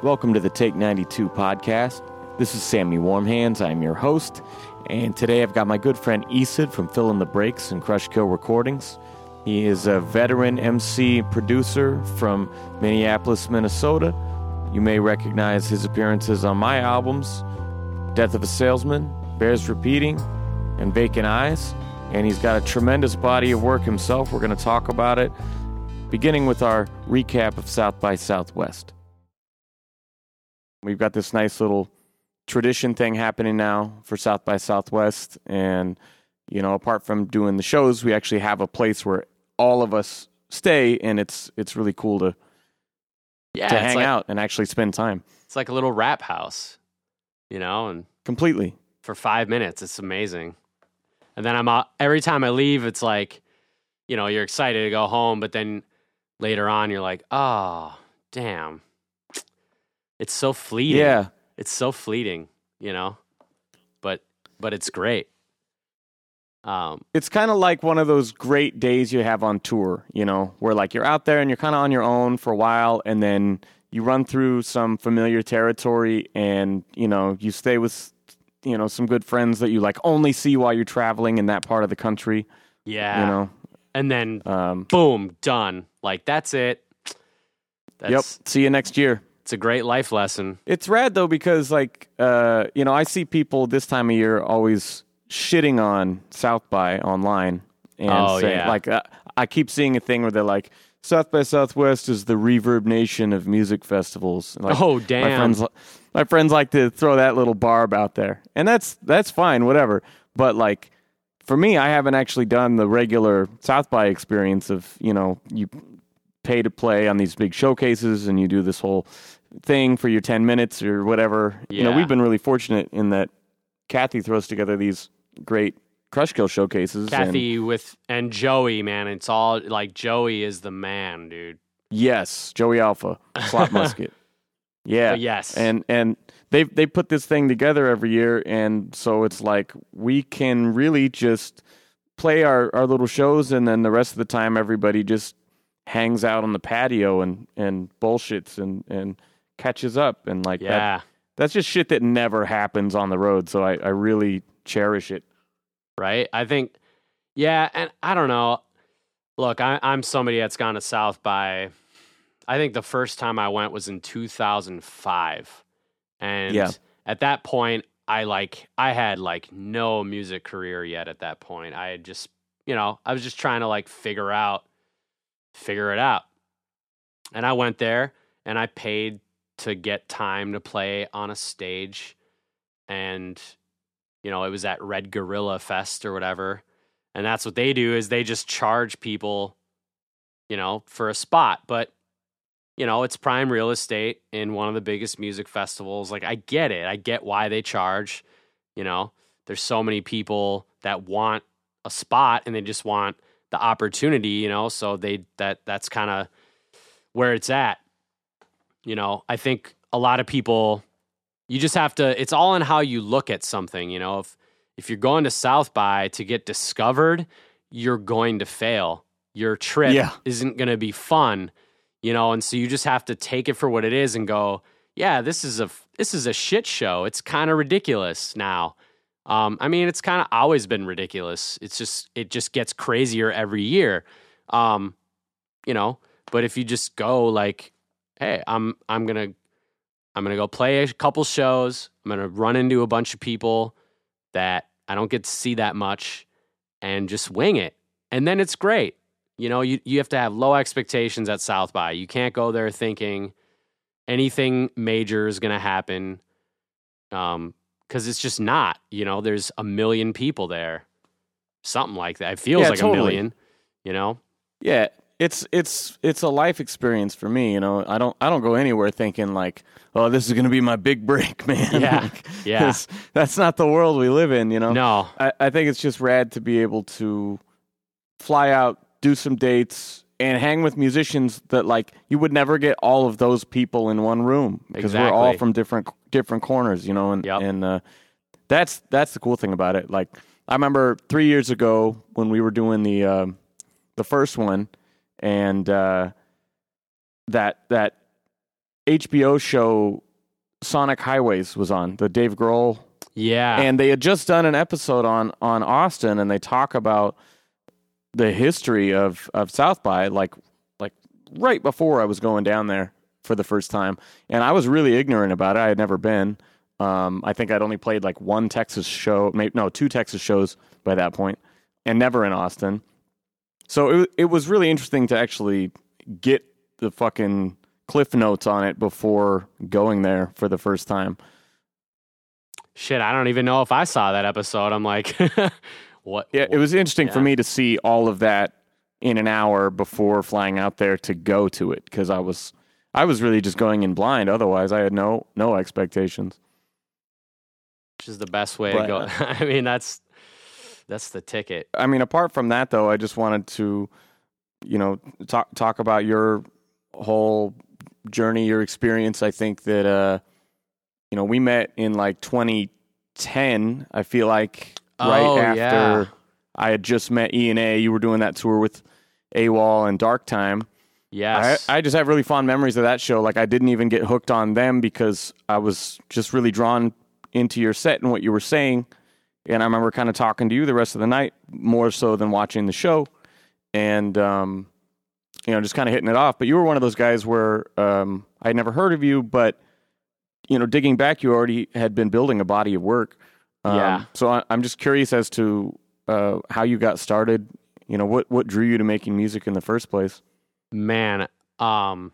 Welcome to the Take 92 podcast. This is Sammy Warmhands. I'm your host. And today I've got my good friend ECID from Fill in the Breaks and Crush Kill Recordings. He is a veteran MC producer from Minneapolis, Minnesota. You may recognize his appearances on my albums Death of a Salesman, Bears Repeating, and Vacant Eyes. And he's got a tremendous body of work himself. We're going to talk about it, beginning with our recap of South by Southwest. We've got this nice little tradition thing happening now for South by Southwest. And, you know, apart from doing the shows, we actually have a place where all of us stay and it's it's really cool to Yeah, to hang like, out and actually spend time. It's like a little rap house, you know, and Completely. for five minutes, it's amazing. And then I'm out, every time I leave, it's like, you know, you're excited to go home, but then later on, you're like, oh, damn, it's so fleeting. Yeah. it's so fleeting, you know, but but it's great. Um, It's kind of like one of those great days you have on tour, you know, where like you're out there and you're kind of on your own for a while and then you run through some familiar territory and, you know, you stay with you know, some good friends that you like only see while you're traveling in that part of the country, yeah, you know. and then Um, boom, done. Like that's it. That's, yep. See you next year. It's a great life lesson. It's rad though because like uh, you know I see people this time of year always shitting on South by online and Oh, saying yeah. like uh, I keep seeing a thing where they're like South by Southwest is the ReverbNation of music festivals. Like, oh my damn! friends my friends like to throw that little barb out there, and that's that's fine, whatever. But like for me, I haven't actually done the regular South by experience of you know you pay to play on these big showcases and you do this whole thing for your 10 minutes or whatever. You know, we've been really fortunate in that Kathy throws together these great Crush Kill showcases. and- Kathy with and Joey, man, it's all like Joey is the man, dude. yes, Joey Alpha, Slot Musket. Yeah. But yes, and and they they put this thing together every year and so it's like we can really just play our our little shows and then the rest of the time everybody just hangs out on the patio and and bullshits and and catches up and like that yeah, that's just shit that never happens on the road so i i really cherish it right. I think, yeah, and I don't know. Look, I, I'm somebody that's gone to South by. I think the first time I went was in 2005, and Yeah. at that point, I like I had like no music career yet. At that point, I had just you know I was just trying to like figure out figure it out, and I went there and I paid to get time to play on a stage, and you know it was at Red Gorilla Fest or whatever, and that's what they do is they just charge people, you know, for a spot, but you know, it's prime real estate in one of the biggest music festivals. Like, I get it. I get why they charge. You know, there's so many people that want a spot and they just want the opportunity, you know, so they, that, that's kind of where it's at. You know, I think a lot of people, you just have to, it's all in how you look at something, you know, if, if you're going to South by to get discovered, you're going to fail. Your trip Yeah. isn't going to be fun you know? And so you just have to take it for what it is and go yeah this is a this is a shit show. It's kind of ridiculous now. Um, i mean it's kind of always been ridiculous. It's just it just gets crazier every year. Um, you know? But if you just go like hey i'm i'm gonna i'm gonna go play a couple shows i'm gonna run into a bunch of people that i don't get to see that much and just wing it and then it's great you know, you, you have to have low expectations at South by. You can't go there thinking anything major is to happen um, because it's just not. You know, there's a million people there. Something like that. It feels Yeah, like totally. a million, you know? yeah it's it's it's a life experience for me you know i don't i don't go anywhere thinking like oh this is going to be my big break man Yeah, Like, yeah. that's- not the world we live in you know No. I, I think it's just rad to be able to fly out, do some dates, and hang with musicians that like you would never get all of those people in one room because we're all from different different corners, you know, and Yep. and uh, that's that's the cool thing about it. Like I remember three years ago when we were doing the um the first one, and uh, that that HBO show Sonic Highways was on the Dave Grohl, Yeah. and they had just done an episode on on Austin, and they talk about the history of of South by like like right before I was going down there for the first time, and I was really ignorant about it. I had never been. Um, I think I'd only played like one Texas show, maybe no, two Texas shows by that point, and never in Austin. So it it was really interesting to actually get the fucking cliff notes on it before going there for the first time. Shit, I don't even know if I saw that episode. I'm like, what? Yeah, it was interesting for me to see all of that in an hour before flying out there to go to it because I was I was really just going in blind. Otherwise, I had no no expectations. Which is the best way But, to go. I mean, that's that's the ticket. I mean, apart from that, though, I just wanted to, you know, talk talk about your whole journey, your experience. I think that, uh, you know, we met in like 2010. I feel like right Oh, after yeah. I had just met E and A. You were doing that tour with AWOL and Dark Time. Yes. I, I just have really fond memories of that show. Like I didn't even get hooked on them because I was just really drawn into your set and what you were saying. And I remember kind of talking to you the rest of the night more so than watching the show, and um, you know just kind of hitting it off. But you were one of those guys where um, I had never heard of you, but you know digging back, you already had been building a body of work. Um, Yeah. So I, I'm just curious as to uh, how you got started. You know what what drew you to making music in the first place. man um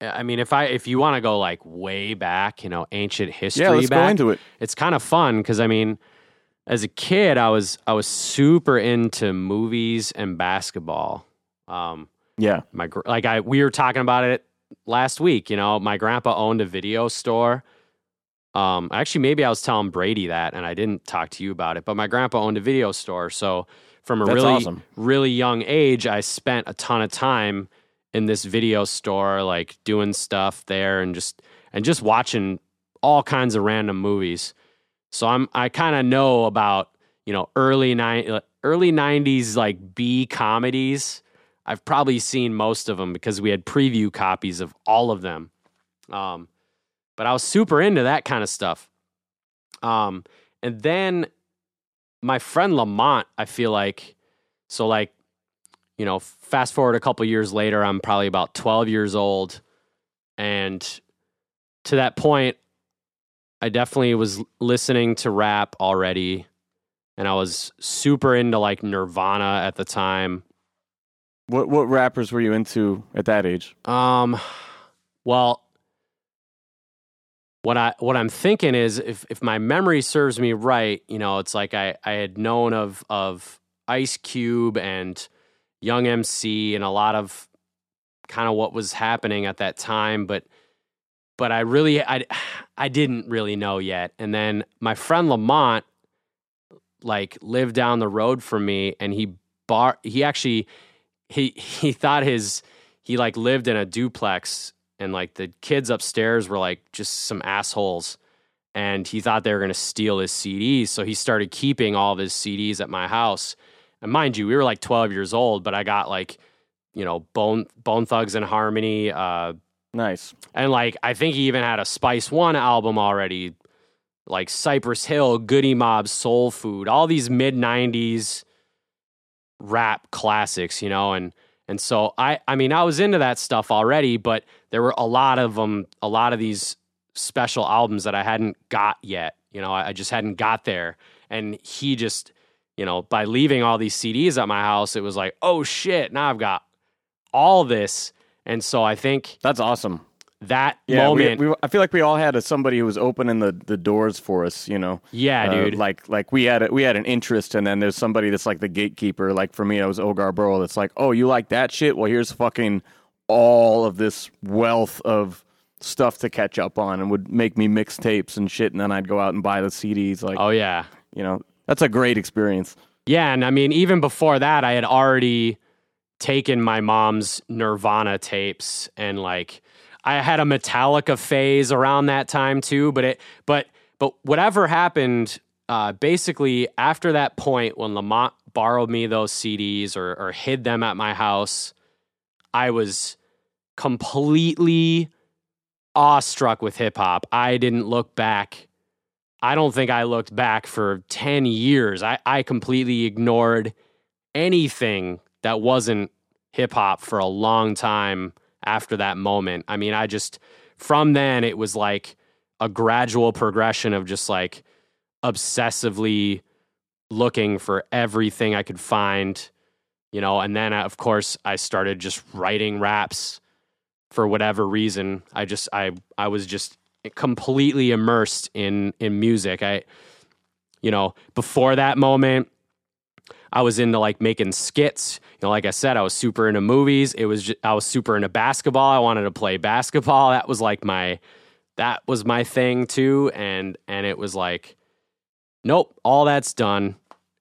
i mean if i if you want to go like way back you know ancient history Yeah, let's back, go into it. it's kind of fun because i mean as a kid i was i was super into movies and basketball um Yeah. my like i we were talking about it last week you know my grandpa owned a video store um actually maybe i was telling brady that and i didn't talk to you about it but my grandpa owned a video store so from a That's really awesome. really young age i spent a ton of time in this video store like doing stuff there and just and just watching all kinds of random movies. So i'm i kind of know about you know early nine early 90s like b comedies. I've probably seen most of them because we had preview copies of all of them. Um but i was super into that kind of stuff. Um and then my friend lamont i feel like so like you know fast forward a couple years later i'm probably about 12 years old. And to that point i definitely was listening to rap already. And i was super into like nirvana at the time. What what rappers were you into at that age? um well what I what I'm thinking is if if my memory serves me right, you know, it's like I I had known of of Ice Cube and Young MC and a lot of kind of what was happening at that time, but but I really I I didn't really know yet. And then my friend Lamont like lived down the road from me and he bar he actually he he thought his he like lived in a duplex and like the kids upstairs were like just some assholes and he thought they were going to steal his CDs so he started keeping all of his CDs at my house and mind you we were like 12 years old but I got like you know Bone Bone Thugs and Harmony uh Nice. and like I think he even had a Spice One album already, like Cypress Hill, Goodie Mob, Soul Food, all these mid '90s rap classics, you know, and and so I I mean I was into that stuff already, but there were a lot of them, a lot of these special albums that I hadn't got yet, you know, I, I just hadn't got there, and he just you know by leaving all these CDs at my house, it was like oh shit, now I've got all this. And so I think That's awesome. that Yeah, we- moment. we, I feel like we all had a, somebody who was opening the, the doors for us. You know, yeah, Uh, dude. like like we had a, we had an interest, and then there's somebody that's like the gatekeeper. Like for me, it was Ogar Burrow. That's like, oh, you like that shit? Well, here's fucking all of this wealth of stuff to catch up on, and would make me mixtapes and shit, and then I'd go out and buy the CDs. Like, oh yeah, you know, that's a great experience. yeah. And I mean, even before that, I had already taken my mom's Nirvana tapes and like I had a Metallica phase around that time too. But it, but but whatever happened, uh, basically after that point when Lamont borrowed me those CDs or or hid them at my house, I was completely awestruck with hip hop. I didn't look back. I don't think I looked back for 10 years. I, I completely ignored anything that wasn't hip hop for a long time after that moment. I mean, I just, from then, it was like a gradual progression of just like obsessively looking for everything I could find, you know, and then uh, of course I started just writing raps for whatever reason. I just I I was just completely immersed in in music. I you know, before that moment I was into like making skits. You know, like I said, I was super into movies. It was just, I was super into basketball. I wanted to play basketball. That was like my that was my thing too and and it was like nope, all that's done.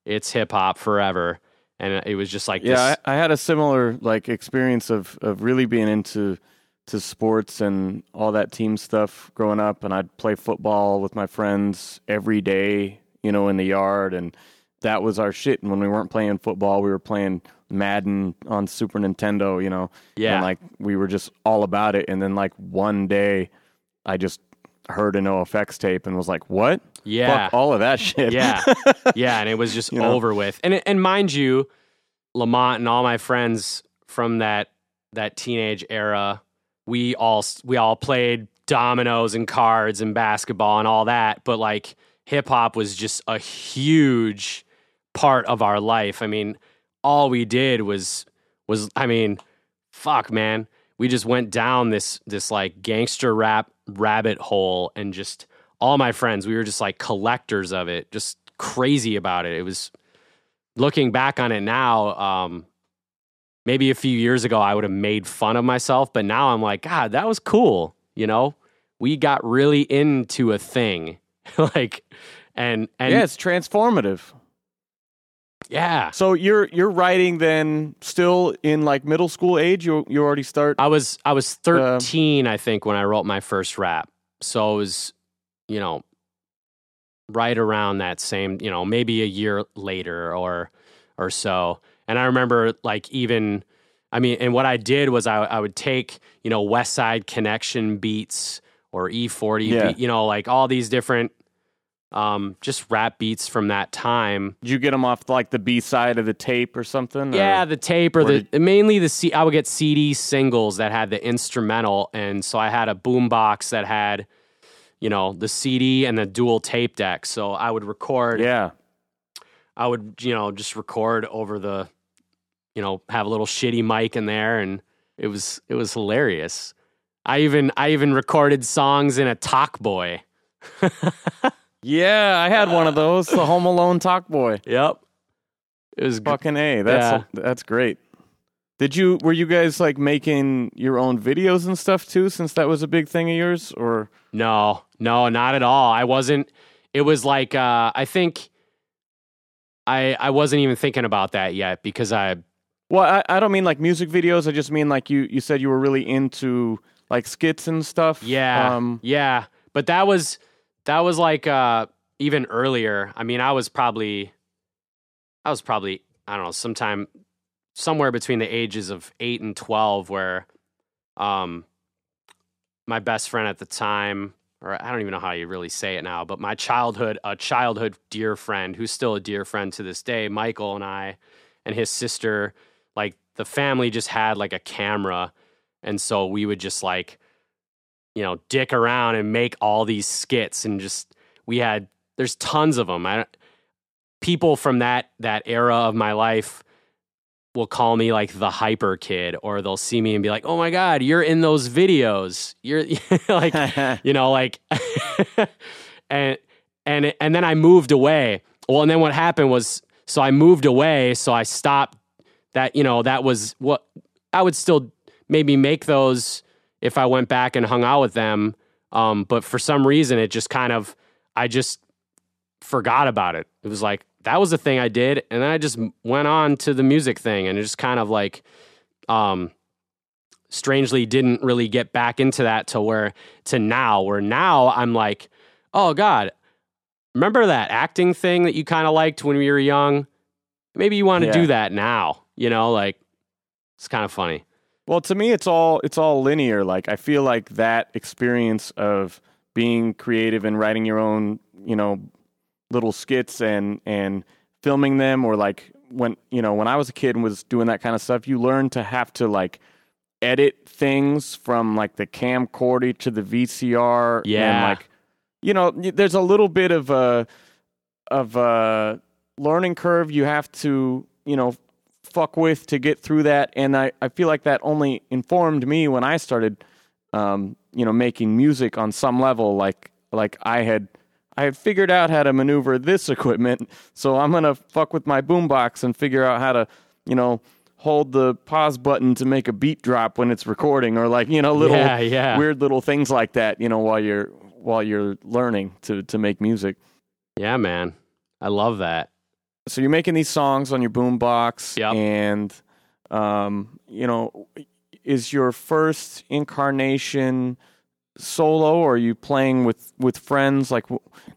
It's hip hop forever. And it was just like Yeah, this, I, I had a similar like experience of of really being into to sports and all that team stuff growing up and I'd play football with my friends every day, you know, in the yard and that was our shit. And when we weren't playing football, we were playing Madden on Super Nintendo, you know. Yeah. And like we were just all about it. And then like one day I just heard a NOFX tape and was like, What? yeah. Fuck all of that shit. yeah, yeah, and it was just You know? over with. And and mind you, Lamont and all my friends from that that teenage era, we all we all played dominoes and cards and basketball and all that. But like hip hop was just a huge part of our life. I mean, all we did was was I mean, fuck, man. We just went down this this like gangster rap rabbit hole and just all my friends, we were just like collectors of it, just crazy about it. It was looking back on it now, um, maybe a few years ago I would have made fun of myself, but now I'm like, God, that was cool. You know, we got really into a thing, like, and and yeah, it's transformative. yeah. So you're you're writing then still in like middle school age. You you already start. I was I was uh, 13, I think, when I wrote my first rap. So it was, you know, right around that same, you know, maybe a year later or or so. And I remember like even I mean, and what I did was I I would take, you know, Westside Connection beats or E-40 Yeah. beat, you know, like all these different um just rap beats from that time Did you get them off like the B side of the tape or something? Yeah, or- the tape or, or the mainly the C. I would get CD singles that had the instrumental, and so I had a boombox that had, you know, the CD and the dual tape deck. So I would record. yeah. I would you know just record over the, you know, have a little shitty mic in there, and it was it was hilarious. I even I even recorded songs in a Talk Boy. Yeah, I had one of those. The Home Alone Talk Boy. Yep, it was Fucking a. That's that's great. Did you were you guys like making your own videos and stuff too? Since that was a big thing of yours, or No, no, not at all. I wasn't. It was like uh, I think I I wasn't even thinking about that yet because I well, I, I don't mean like music videos. I just mean like you you said you were really into like skits and stuff. yeah Um, yeah. But that was that was like uh, even earlier. I mean, I was probably I was probably I don't know sometime somewhere between the ages of eight and twelve where um my best friend at the time or I don't even know how you really say it now, but my childhood, a childhood dear friend who's still a dear friend to this day, Michael and I and his sister, like the family just had like a camera. And so we would just like, you know, dick around and make all these skits and just, we had, there's tons of them. I, people from that, that era of my life will call me like the hyper kid or they'll see me and be like, oh my God, you're in those videos. You're like, you know like and and and then i moved away well and then what happened was so i moved away so i stopped that you know that was what i would still maybe make those if i went back and hung out with them um but for some reason it just kind of i just forgot about it it was like that was the thing i did and then i just went on to the music thing and it just kind of like um strangely didn't really get back into that to where to now where now I'm like, oh God, remember that acting thing that you kind of liked when we were young? Maybe you want to Yeah. do that now, you know, like it's kind of funny. Well, to me, it's all it's all linear. Like I feel like that experience of being creative and writing your own, you know, little skits and and filming them, or like when you know when I was a kid and was doing that kind of stuff, you learn to have to like edit things from like the camcorder to the VCR. Yeah, and Yeah. like you know, there's a little bit of a of a learning curve you have to you know fuck with to get through that and i, I feel like that only informed me when i started um, you know making music on some level like like i had i had figured out how to maneuver this equipment so i'm gonna fuck with my boombox and figure out how to you know hold the pause button to make a beat drop when it's recording or like you know little Yeah, yeah. weird little things like that you know while you're while you're learning to to make music Yeah, man. I love that. So you're making these songs on your boombox Yep. and um, you know is your first incarnation solo or are you playing with with friends like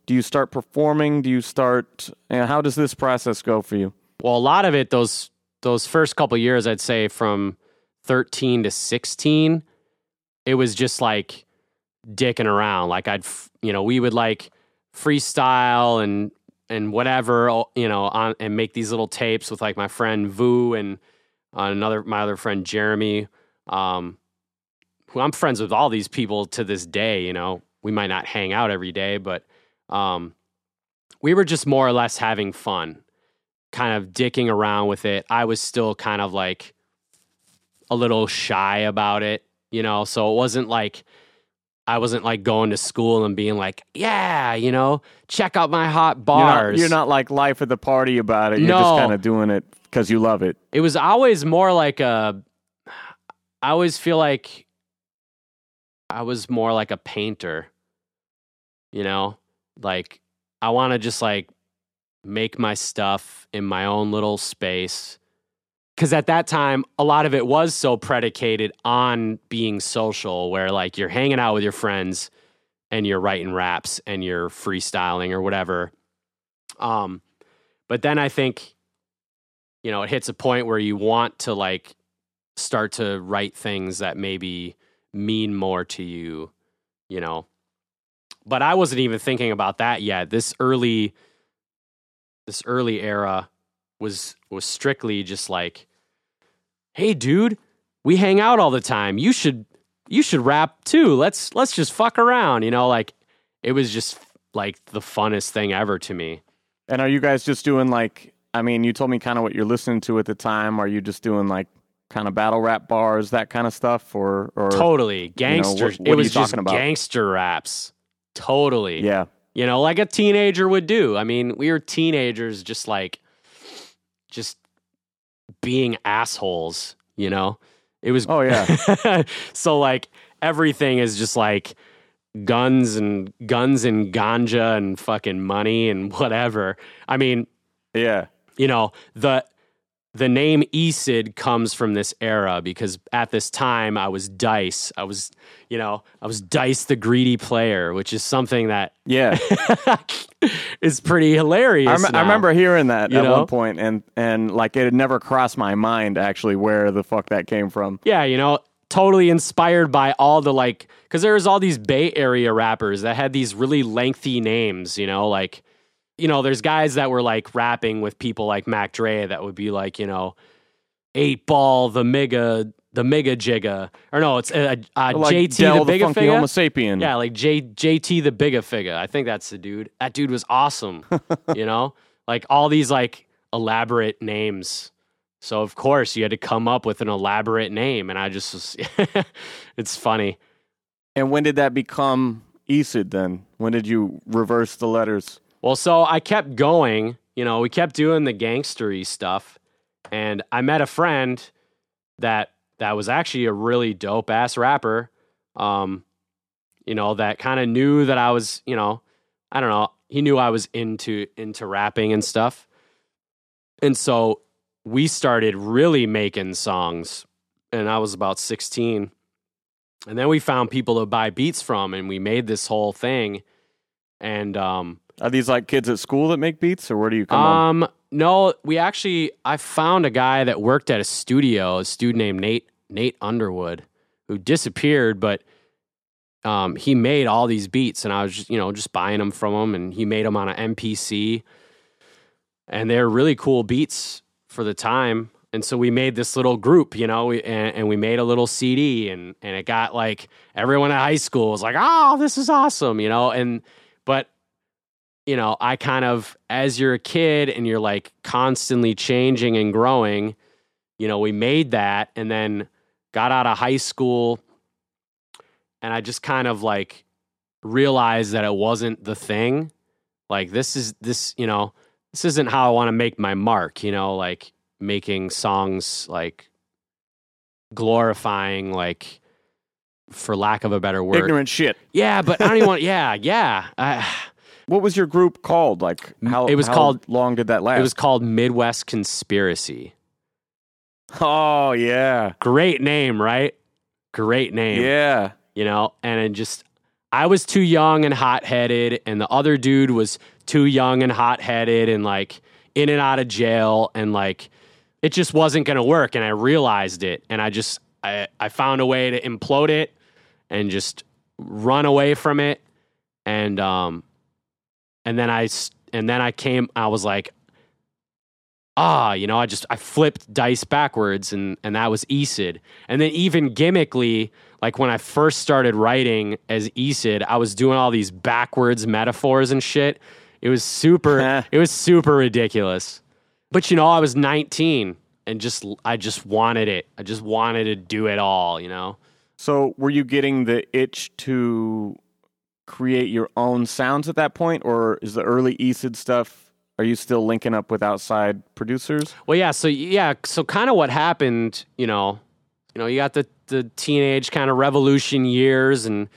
do you start performing do you start and how does this process go for you Well, a lot of it those those first couple years, I'd say from 13 to 16, it was just like dicking around. Like I'd, you know, we would like freestyle and and whatever, you know, on and make these little tapes with like my friend Vu and uh, another my other friend Jeremy, um, who I'm friends with all these people to this day. You know, we might not hang out every day, but um, we were just more or less having fun kind of dicking around with it. I was still kind of like a little shy about it, you know, so it wasn't like I wasn't like going to school and being like, yeah, you know, check out my hot you're bars. not, you're not like life of the party about it you're just kind of doing it because you love it It was always more like a I always feel like I was more like a painter. You know? Like I want to just like make my stuff in my own little space. Cuz at that time a lot of it was so predicated on being social where like you're hanging out with your friends and you're writing raps and you're freestyling or whatever. Um but then I think you know, it hits a point where you want to like start to write things that maybe mean more to you, you know. But I wasn't even thinking about that yet. This early this early era was was strictly just like hey dude, we hang out all the time. You should you should rap too. Let's let's just fuck around, you know, like it was just like the funnest thing ever to me. and are you guys just doing like i mean you told me kind of what you're listening to at the time are you just doing like kind of battle rap bars that kind of stuff or or Totally. Gangster. what- what it are was you just talking about? gangster raps. Totally. yeah You know, like a teenager would do. I mean, we were teenagers just like just being assholes, you know? It was Oh, yeah. so like everything is just like guns and guns and ganja and fucking money and whatever. I mean, yeah you know the the name ECID comes from this era because at this time I was Dice. I was, you know, I was Dice the greedy player, which is something that yeah is pretty hilarious. I, rem- I remember hearing that You at know? one point, and and like it had never crossed my mind actually where the fuck that came from. Yeah, you know, totally inspired by all the like, because there was all these Bay Area rappers that had these really lengthy names. You know, like, you know, there's guys that were like rapping with people like Mac Dre that would be like, you know, eight ball the mega the mega jigga or no, it's uh, uh, Like JT Del, the the funky figure. Homo sapien. Yeah, like J JT the bigga figure. I think that's the dude. That dude was awesome. you know, like all these like elaborate names. So of course you had to come up with an elaborate name, and I just was. it's funny. And when did that become ECID then? When did you reverse the letters? Well, so I kept going. You know, we kept doing the gangstery stuff, and I met a friend that that was actually a really dope ass rapper. Um, you know, that kind of knew that I was, you know, I don't know, he knew I was into into rapping and stuff. And so we started really making songs, and I was about 16. And then we found people to buy beats from, and we made this whole thing. And um, Are these like kids at school that make beats, or where do you come on? um, no, we actually I found a guy that worked at a studio, a dude named Nate Nate Underwood, who disappeared, but um, he made all these beats, and I was just, you know just buying them from him, and he made them on an MPC, and they're really cool beats for the time. And so we made this little group, you know, and, and we made a little CD, and and it got like everyone at high school was like, "Oh, this is awesome," you know, and you know, I kind of, as you're a kid and you're like constantly changing and growing, you know, we made that and then got out of high school. And I just kind of like realized that it wasn't the thing. Like, this is this, you know, this isn't how I want to make my mark, you know, like making songs like glorifying, like, for lack of a better word, Ignorant shit. Yeah, but I don't even want, yeah, yeah. I, What was your group called? Like how It was how called- long did that last? It was called Midwest Conspiracy. Oh yeah. Great name, right? Great name. Yeah. You know, and it just I was too young and hot headed, and the other dude was too young and hot headed and like in and out of jail and like it just wasn't gonna work. And I realized it and I just I, I found a way to implode it and just run away from it. And um and then I and then I came I was like ah, you know, I just I flipped dice backwards and and that was ECID. And then even gimmickly, like when I first started writing as ECID, I was doing all these backwards metaphors and shit. It was super it was super ridiculous. But you know, I was 19 and just I just wanted it. I just wanted to do it all, you know. So were you getting the itch to create your own sounds at that point, or is the early ECID stuff? Are you still linking up with outside producers? Well, yeah. So yeah. So kind of what happened, you know, you know, you got the the teenage kind of revolution years, and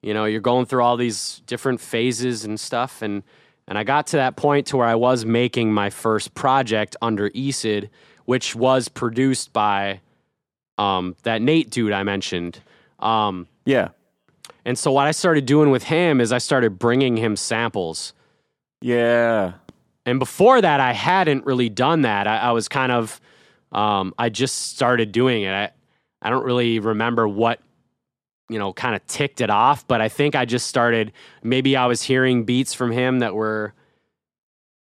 you know, you're going through all these different phases and stuff, and and I got to that point to where I was making my first project under ECID, which was produced by um, that Nate dude I mentioned. Um, Yeah. And so what I started doing with him is I started bringing him samples. Yeah. And before that, I hadn't really done that. I, I was kind of, um, I just started doing it. I, I don't really remember what, you know, kind of ticked it off, but I think I just started. Maybe I was hearing beats from him that were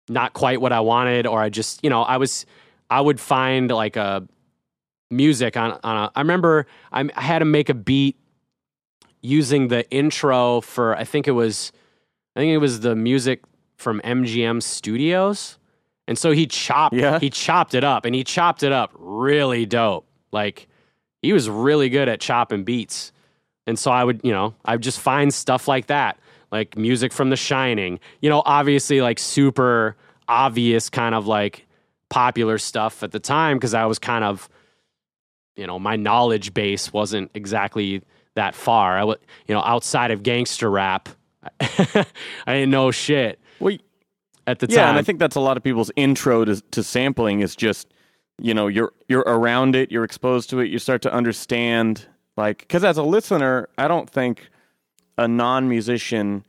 not quite what I wanted, or I just, you know, I was, I would find like a music on, on a, I remember I, I had to make a beat using the intro for, I think it was, I think it was the music from MGM Studios. And so he chopped Yeah. he chopped it up and he chopped it up really dope. Like he was really good at chopping beats. And so I would, you know, I would just find stuff like that, like music from The Shining. You know, obviously like super obvious kind of like popular stuff at the time because I was kind of you know, my knowledge base wasn't exactly that far. I was, you know, outside of gangster rap, I didn't know shit Well, at the time. yeah, time. and I think that's a lot of people's intro to, to sampling is just, you know, you're you're around it, you're exposed to it, you start to understand like because as a listener, I don't think a non-musician,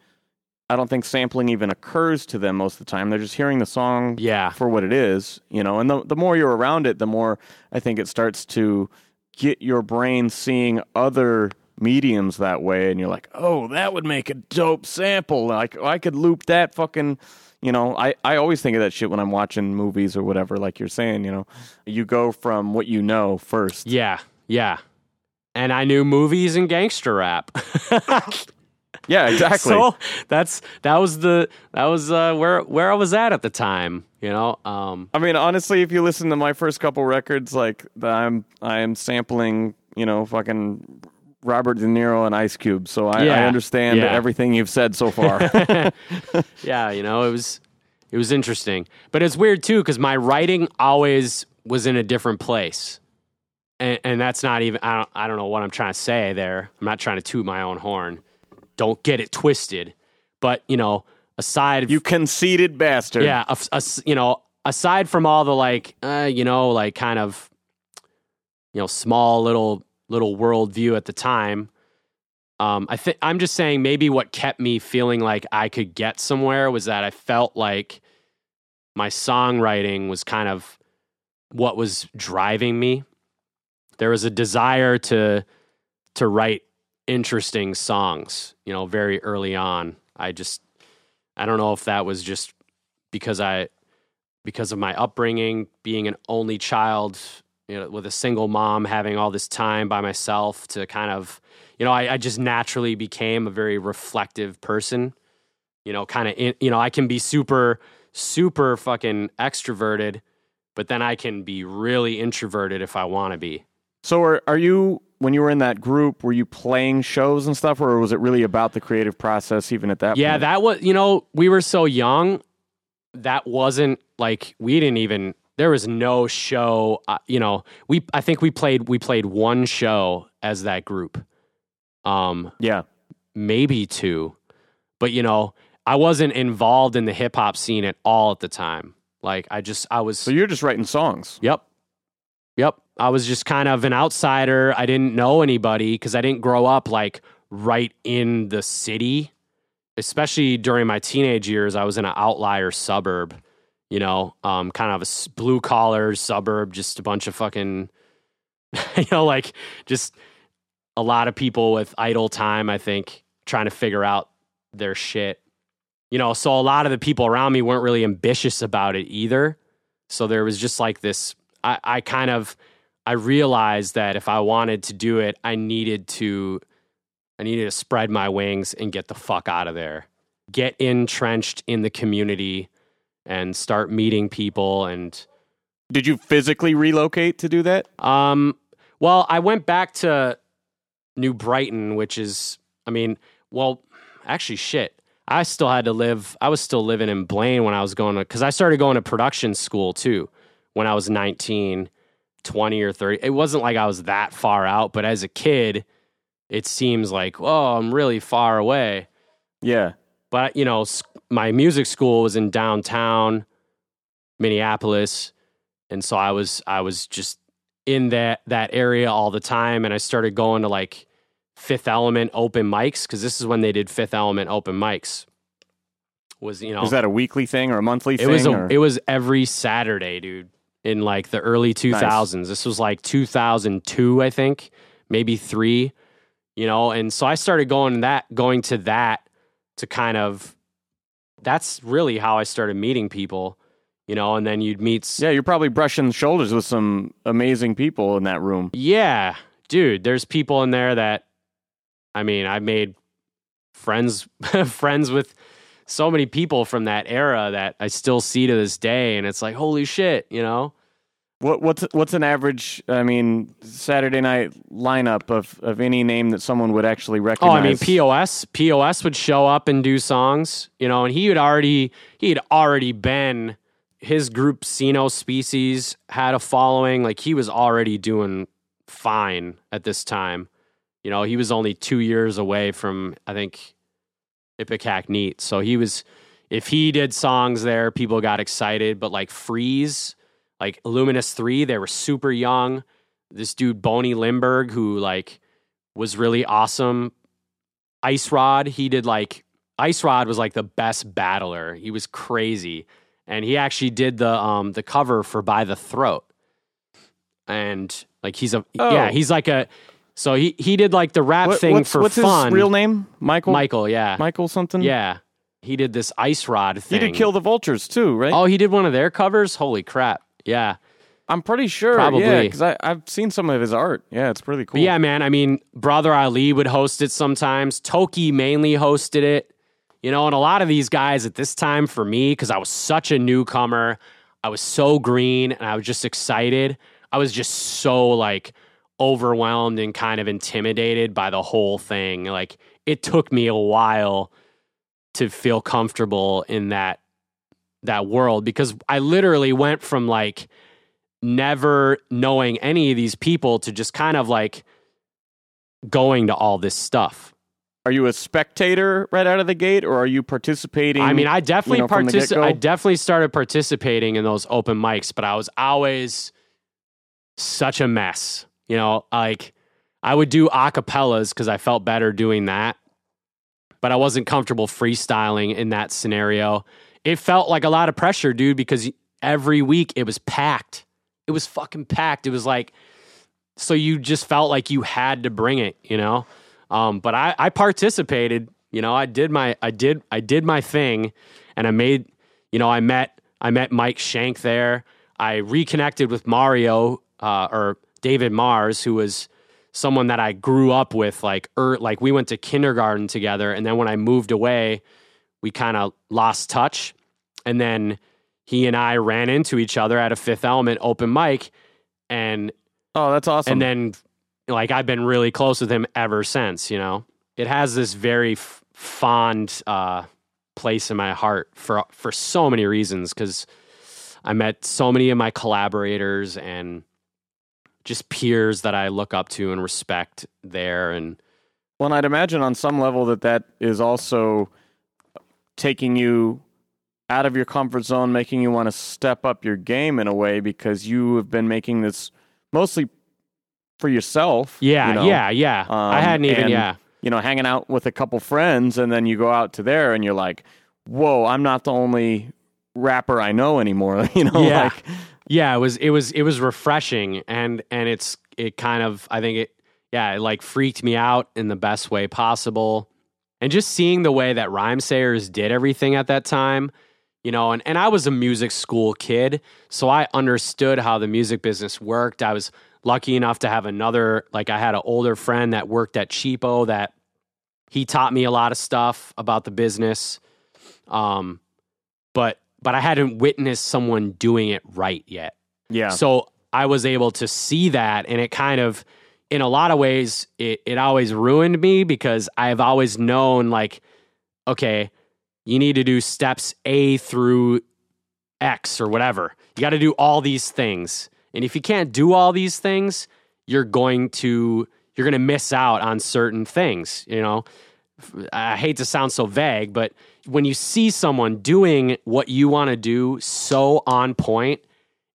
I don't think sampling even occurs to them most of the time. They're just hearing the song yeah, for what it is, you know. And the the more you're around it, the more I think it starts to get your brain seeing other mediums that way, and you're like, oh, that would make a dope sample. Like I could loop that fucking. You know, I, I always think of that shit when I'm watching movies or whatever, like you're saying, you know. You go from what you know first. yeah, yeah. And I knew movies and gangster rap. Yeah, exactly. so that's that was the that was uh, where where I was at at the time. You know, um, I mean, honestly, if you listen to my first couple records, like I'm I am sampling, you know, fucking Robert De Niro and Ice Cube, so I, I understand yeah. everything you've said so far. yeah, you know, it was it was interesting, but it's weird too because my writing always was in a different place, and, and that's not even I don't I don't know what I'm trying to say there. I'm not trying to toot my own horn. Don't get it twisted, but you know, aside you conceited bastard. yeah, a, a- you know, aside from all the like, uh, you know, like kind of, you know, small little little worldview at the time. Um, I think I'm just saying maybe what kept me feeling like I could get somewhere was that I felt like my songwriting was kind of what was driving me. there was a desire to to write interesting songs, you know, very early on. I just I don't know if that was just because I because of my upbringing, being an only child, you know, with a single mom, having all this time by myself to kind of, you know, I, I just naturally became a very reflective person. You know, kind of, you know, I can be super, super fucking extroverted, but then I can be really introverted if I want to be. So, are, are you when you were in that group? Were you playing shows and stuff, or was it really about the creative process? Even at that, Yeah, point? that was, you know, we were so young. That wasn't like we didn't even. There was no show. Uh, you know, we. I think we played. We played one show as that group. Um, yeah. maybe two, but you know, I wasn't involved in the hip hop scene at all at the time. Like, I just, I was. So you're just writing songs. Yep. Yep. I was just kind of an outsider. I didn't know anybody because I didn't grow up like right in the city. Especially during my teenage years, I was in an outlier suburb, you know, um, kind of a blue collar suburb, just a bunch of fucking, you know, like just a lot of people with idle time, I think, trying to figure out their shit. You know, so a lot of the people around me weren't really ambitious about it either. So there was just like this I, I kind of I realized that if I wanted to do it, I needed to I needed to spread my wings and get the fuck out of there. Get entrenched in the community and start meeting people and Did you physically relocate to do that? um well, I went back to New Brighton, which is I mean, well, actually shit. I still had to live I was still living in Blaine when I was going to cuz I started going to production school too when I was 19, 20 or 30. It wasn't like I was that far out, but as a kid, it seems like, oh, I'm really far away. Yeah. But, you know, my music school was in downtown Minneapolis, and so I was I was just in that that area all the time and I started going to like Fifth Element open mics cuz this is when they did Fifth Element open mics. Was, you know, Was that a weekly thing or a monthly it thing? was a, or- it was every Saturday, dude. In like the early 2000s. This was like 2002, I think, maybe 3, you know, and so I started going that going to that to kind of that's really how I started meeting people, you know, and then you'd meet yeah, you're probably brushing shoulders with some amazing people in that room. Yeah, dude, there's people in there that I mean, I made friends friends with so many people from that era that I still see to this day and it's like holy shit, you know? What what's what's an average? I mean, Saturday night lineup of of any name that someone would actually recognize. Oh. I mean POS, POS would show up and do songs, you know, and he had already he had already been his group Cenospecies had a following, like he was already doing fine at this time. You know, he was only 2 years away from I think Ipecac Neat. So he was if he did songs there, people got excited, but like Freeze, like Luminous 3, they were super young. This dude Boney Limberg who like was really awesome. Ice Rod, he did like Ice Rod was like the best battler. He was crazy. And he actually did the um the cover for By the Throat. And like he's a Oh. yeah, he's like a so he he did like the rap What- thing what's, for what's fun. his real name? Michael. Michael, yeah. Michael something. Yeah. He did this Ice Rod thing. He did kill the vultures too, right? Oh, he did one of their covers? Holy crap. Yeah. I'm pretty sure. Probably. Yeah, because I've seen some of his art. Yeah, it's pretty cool. But yeah, man. I mean, Brother Ali would host it sometimes. Toki mainly hosted it. You know, and a lot of these guys at this time for me, because I was such a newcomer, I was so green and I was just excited. I was just so like overwhelmed and kind of intimidated by the whole thing. Like it took me a while to feel comfortable in that that world because I literally went from like never knowing any of these people to just kind of like going to all this stuff. Are you a spectator right out of the gate, or are you participating? I mean, I definitely know, from partici- I definitely started participating in those open mics, but I was always such a mess. You know, like I would do acapellas because I felt better doing that, but I wasn't comfortable freestyling in that scenario. It felt like a lot of pressure, dude, because every week it was packed. It was fucking packed. It was like so you just felt like you had to bring it, you know. Um, but I, I participated. You know, I did my I did I did my thing, and I made. You know, I met I met Mike Shank there. I reconnected with Mario uh, or David Mars, who was someone that I grew up with. Like, er, like we went to kindergarten together, and then when I moved away, we kind of lost touch. And then he and I ran into each other at a Fifth Element open mic, and Oh, that's awesome. and then like I've been really close with him ever since. You know, it has this very f- fond uh, place in my heart for for so many reasons because I met so many of my collaborators and just peers that I look up to and respect there and Well, and I'd imagine on some level that that is also taking you out of your comfort zone, making you want to step up your game in a way because you have been making this mostly for yourself. yeah you know, yeah yeah I um, hadn't even and, yeah You know, hanging out with a couple friends, and then you go out to there, and you're like, "Whoa, I'm not the only rapper I know anymore." you know, Yeah. like yeah it was it was it was refreshing and and it's it kind of i think it yeah it like freaked me out in the best way possible and just seeing the way that Rhymesayers did everything at that time you know and, and i was a music school kid so i understood how the music business worked. I was lucky enough to have another like i had an older friend that worked at cheapo that he taught me a lot of stuff about the business. Um but but i hadn't witnessed someone doing it right yet. Yeah, so I was able to see that, and it kind of, in a lot of ways, it, it always ruined me because I've always known, like, okay, you need to do steps A through X or whatever. You got to do all these things. And if you can't do all these things, you're going to you're going to miss out on certain things, you know. I hate to sound so vague, but when you see someone doing what you want to do so on point,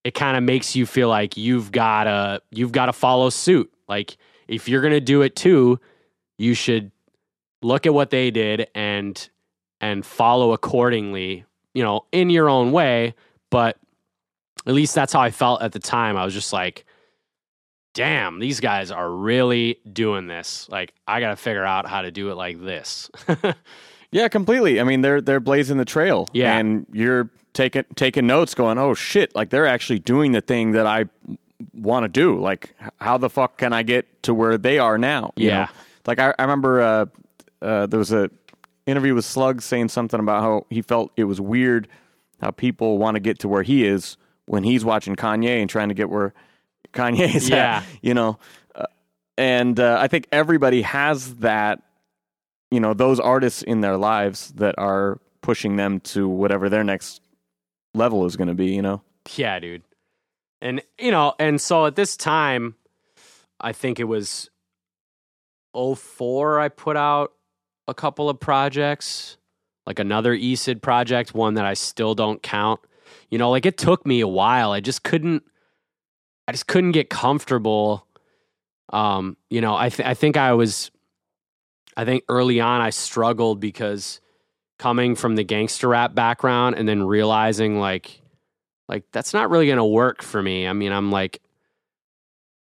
it kind of makes you feel like you've got to you've got to follow suit. Like if you're going to do it too, you should look at what they did and and follow accordingly, you know, in your own way, but at least that's how I felt at the time. I was just like damn, these guys are really doing this. Like I got to figure out how to do it like this. yeah, completely. I mean, they're they're blazing the trail. Yeah. and you're taking taking notes, going, "Oh shit!" Like they're actually doing the thing that I want to do. Like, how the fuck can I get to where they are now? you Yeah. know? Like I, I remember uh, uh, there was a interview with Slug saying something about how he felt it was weird how people want to get to where he is when he's watching Kanye and trying to get where Kanye is Yeah. at. You know, uh, and uh, I think everybody has that. You know, those artists in their lives that are pushing them to whatever their next level is going to be. You know. Yeah, dude. And you know, and so at this time, I think it was 04 I put out a couple of projects, like another ECID project, one that I still don't count. You know, like it took me a while. I just couldn't I just couldn't get comfortable. Um, you know, I th- I think I was I think early on I struggled because coming from the gangster rap background and then realizing like like that's not really gonna work for me. I mean, I'm like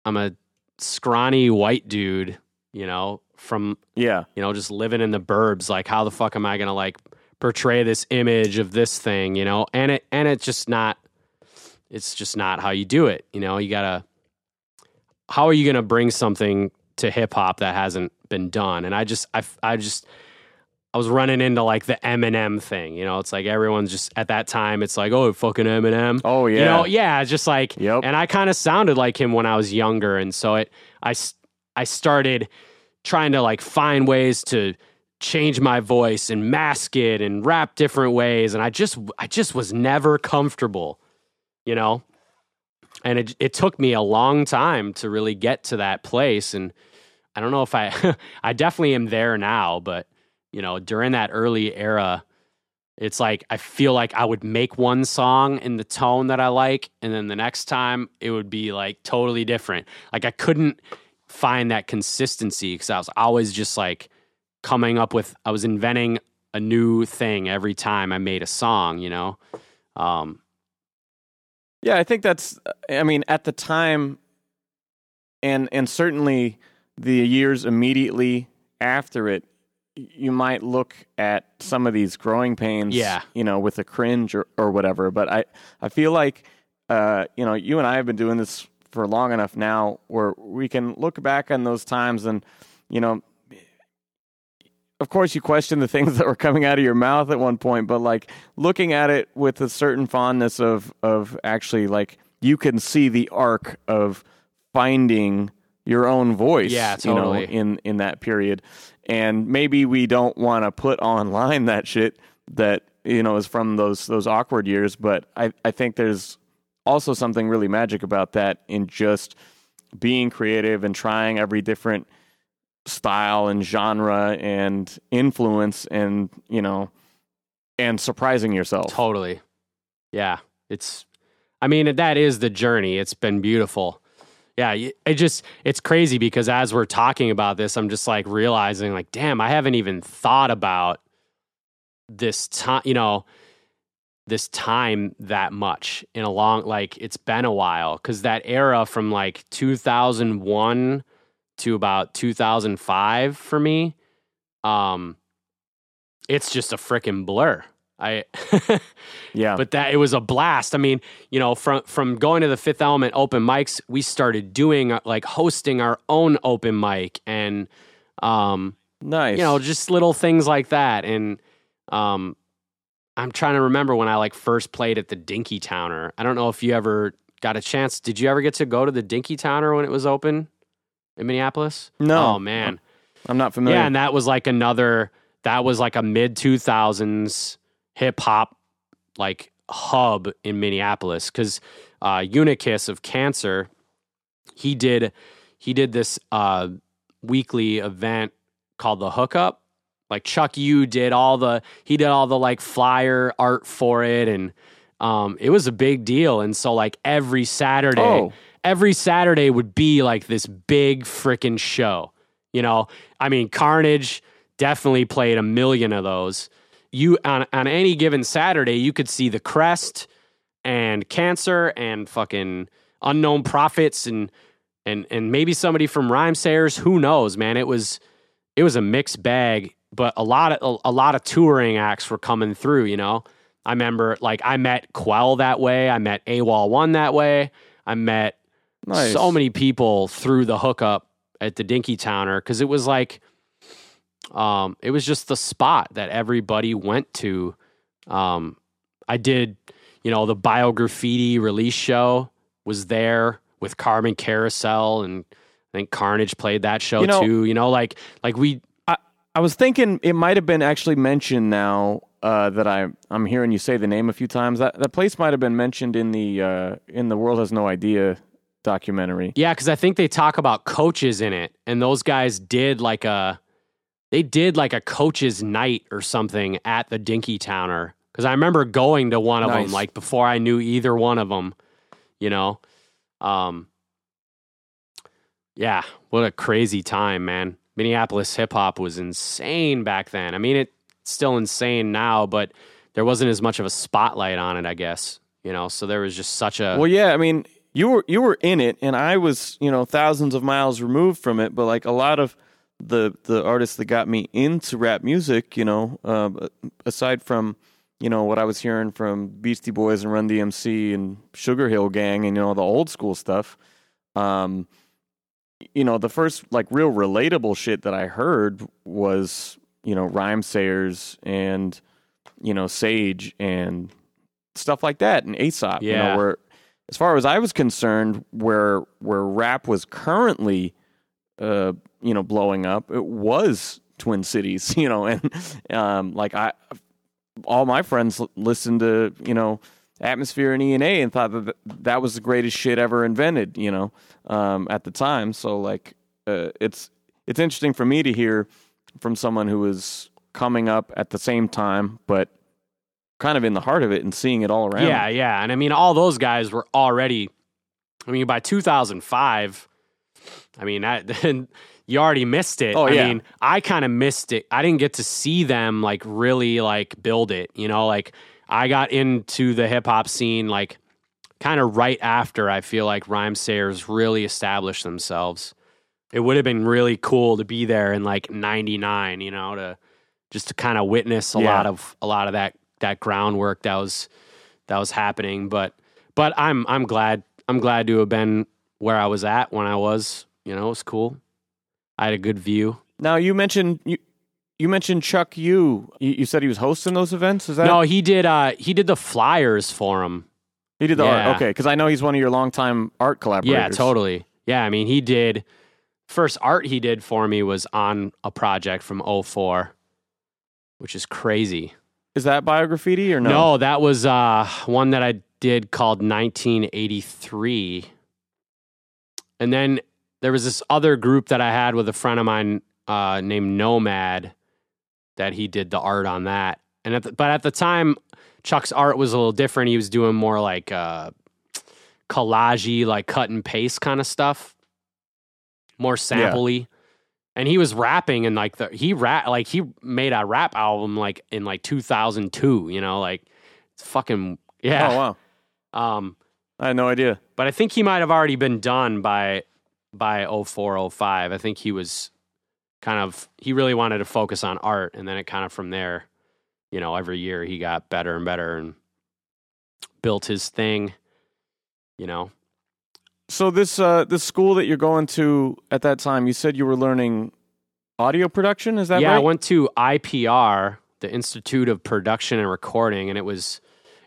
I'm a scrawny white dude, you know, from Yeah. you know, just living in the burbs. Like, how the fuck am I gonna like portray this image of this thing, you know? And it and it's just not it's just not how you do it. You know, you gotta how are you gonna bring something to hip hop that hasn't been done? And I just I I just I was running into like the Eminem thing, you know. It's like everyone's just at that time. It's like, oh, fucking Eminem. Oh yeah. You know, yeah, it's just like, Yep. and I kind of sounded like him when I was younger, and so it, I, I started trying to like find ways to change my voice and mask it and rap different ways, and I just, I just was never comfortable, you know, and it, it took me a long time to really get to that place, and I don't know if I, I definitely am there now, but you know, during that early era, it's like I feel like I would make one song in the tone that I like, and then the next time it would be like totally different. Like I couldn't find that consistency because I was always just like coming up with, I was inventing a new thing every time I made a song, you know? Um, Yeah, I think that's. I mean, at the time, and and certainly the years immediately after it, you might look at some of these growing pains, Yeah. you know, with a cringe or, or whatever. But I, I feel like, uh, you know, you and I have been doing this for long enough now where we can look back on those times and, you know, of course you question the things that were coming out of your mouth at one point, but like looking at it with a certain fondness of, of actually like you can see the arc of finding your own voice, Yeah, you know, totally. in, in that period. And maybe we don't want to put online that shit that, you know, is from those, those awkward years. But I, I think there's also something really magic about that in just being creative and trying every different style and genre and influence and, you know, and surprising yourself. Totally. Yeah. It's, I mean, that is the journey. It's been beautiful. Yeah. It just, it's crazy because as we're talking about this, I'm just like realizing, like, damn, I haven't even thought about this time, you know, this time that much in a long, like, it's been a while because that era from like 2001 to about 2005 for me, um, it's just a freaking blur. I, Yeah. but that it was a blast. I mean, you know, from from going to the Fifth Element open mics, we started doing uh, like hosting our own open mic, and um, nice. you know, just little things like that. And um, I'm trying to remember when I like first played at the Dinky Towner. I don't know if you ever got a chance. Did you ever get to go to the Dinky Towner when it was open in Minneapolis? no. Oh man. I'm not familiar. Yeah, and that was like another that was like a mid 2000s hip hop like hub in Minneapolis cuz uh Unicus of Kanser he did he did this uh weekly event called the Hookup. Like Chuck U did all the he did all the like flyer art for it and um it was a big deal and so like every Saturday Oh. every Saturday would be like this big freaking show. You know, I mean, Carnage definitely played a million of those. You on on any given Saturday, you could see the Crest and Kanser and fucking Unknown Prophets and and and maybe somebody from Rhymesayers. Who knows, man? It was it was a mixed bag, but a lot of a, a lot of touring acts were coming through. You know, I remember like I met Qwel that way. I met AWOL one that way. I met Nice. so many people through the hookup at the Dinky Towner because it was like, um, it was just the spot that everybody went to. Um, I did, you know, the Biograffiti release show was there with Carbon Carousel and I think Carnage played that show You know- too. You know, like like we I was thinking it might have been actually mentioned now uh, that I I'm hearing you say the name a few times. That that place might have been mentioned in the uh, in the World Has No Idea documentary. Yeah, because I think they talk about coaches in it, and those guys did like a they did like a coaches night or something at the Dinky Towner. Because I remember going to one of Nice. them like before I knew either one of them. You know, um, yeah, what a crazy time, man. Minneapolis hip hop was insane back then. I mean, it's still insane now, but there wasn't as much of a spotlight on it, I guess. You know, so there was just such a Well, yeah, I mean, you were you were in it, and I was you know thousands of miles removed from it. But like a lot of the the artists that got me into rap music, you know, uh, aside from you know what I was hearing from Beastie Boys and Run DMC and Sugar Hill Gang, and you know the old school stuff. Um, you know, the first like real relatable shit that I heard was you know Rhymesayers and you know Sage and stuff like that and Aesop. You Yeah. know, where as far as I was concerned, where where rap was currently, uh, you know, blowing up, it was Twin Cities. You know, and um, like I, all my friends listened to you know Atmosphere and E and thought that that was the greatest shit ever invented. You know, um, at the time. So like, uh, it's it's interesting for me to hear from someone who was coming up at the same time, but kind of in the heart of it and seeing it all around. Yeah, yeah. And I mean, all those guys were already, I mean, by 2005, I mean, that, you already missed it. Oh, I yeah. mean, I kind of missed it. I didn't get to see them like really like build it, you know, like I got into the hip hop scene like kind of right after I feel like Rhymesayers really established themselves. It would have been really cool to be there in like 99, you know, to just to kind of witness a Yeah. lot of a lot of that that groundwork that was that was happening, but but I'm I'm glad I'm glad to have been where I was at when I was, you know, it was cool. I had a good view. Now you mentioned you you mentioned Chuck U. You, you said he was hosting those events. Is that No, he did uh he did the flyers for him. he did the yeah. art? Okay, because I know he's one of your longtime art collaborators. Yeah, totally. Yeah, I mean, he did first art he did for me was on a project from 04, which is crazy. Is that biograffiti or no? No, that was uh one that I did called 1983. And then there was this other group that I had with a friend of mine uh, named Nomad that he did the art on that. And at the, but at the time, Chuck's art was a little different. He was doing more like uh, collagey, like cut and paste kind of stuff, more sampley. And he was rapping and like the he rap like he made a rap album like in like 2002. You know, like it's fucking yeah. Oh wow, Um, I had no idea. but I think he might have already been done by by 04, 05. I think he was kind of he really wanted to focus on art and then it kind of from there, you know, every year he got better and better and built his thing, you know. So this uh this school that you're going to at that time, you said you were learning audio production. Is that yeah, right? I went to IPR, the Institute of Production and Recording, and it was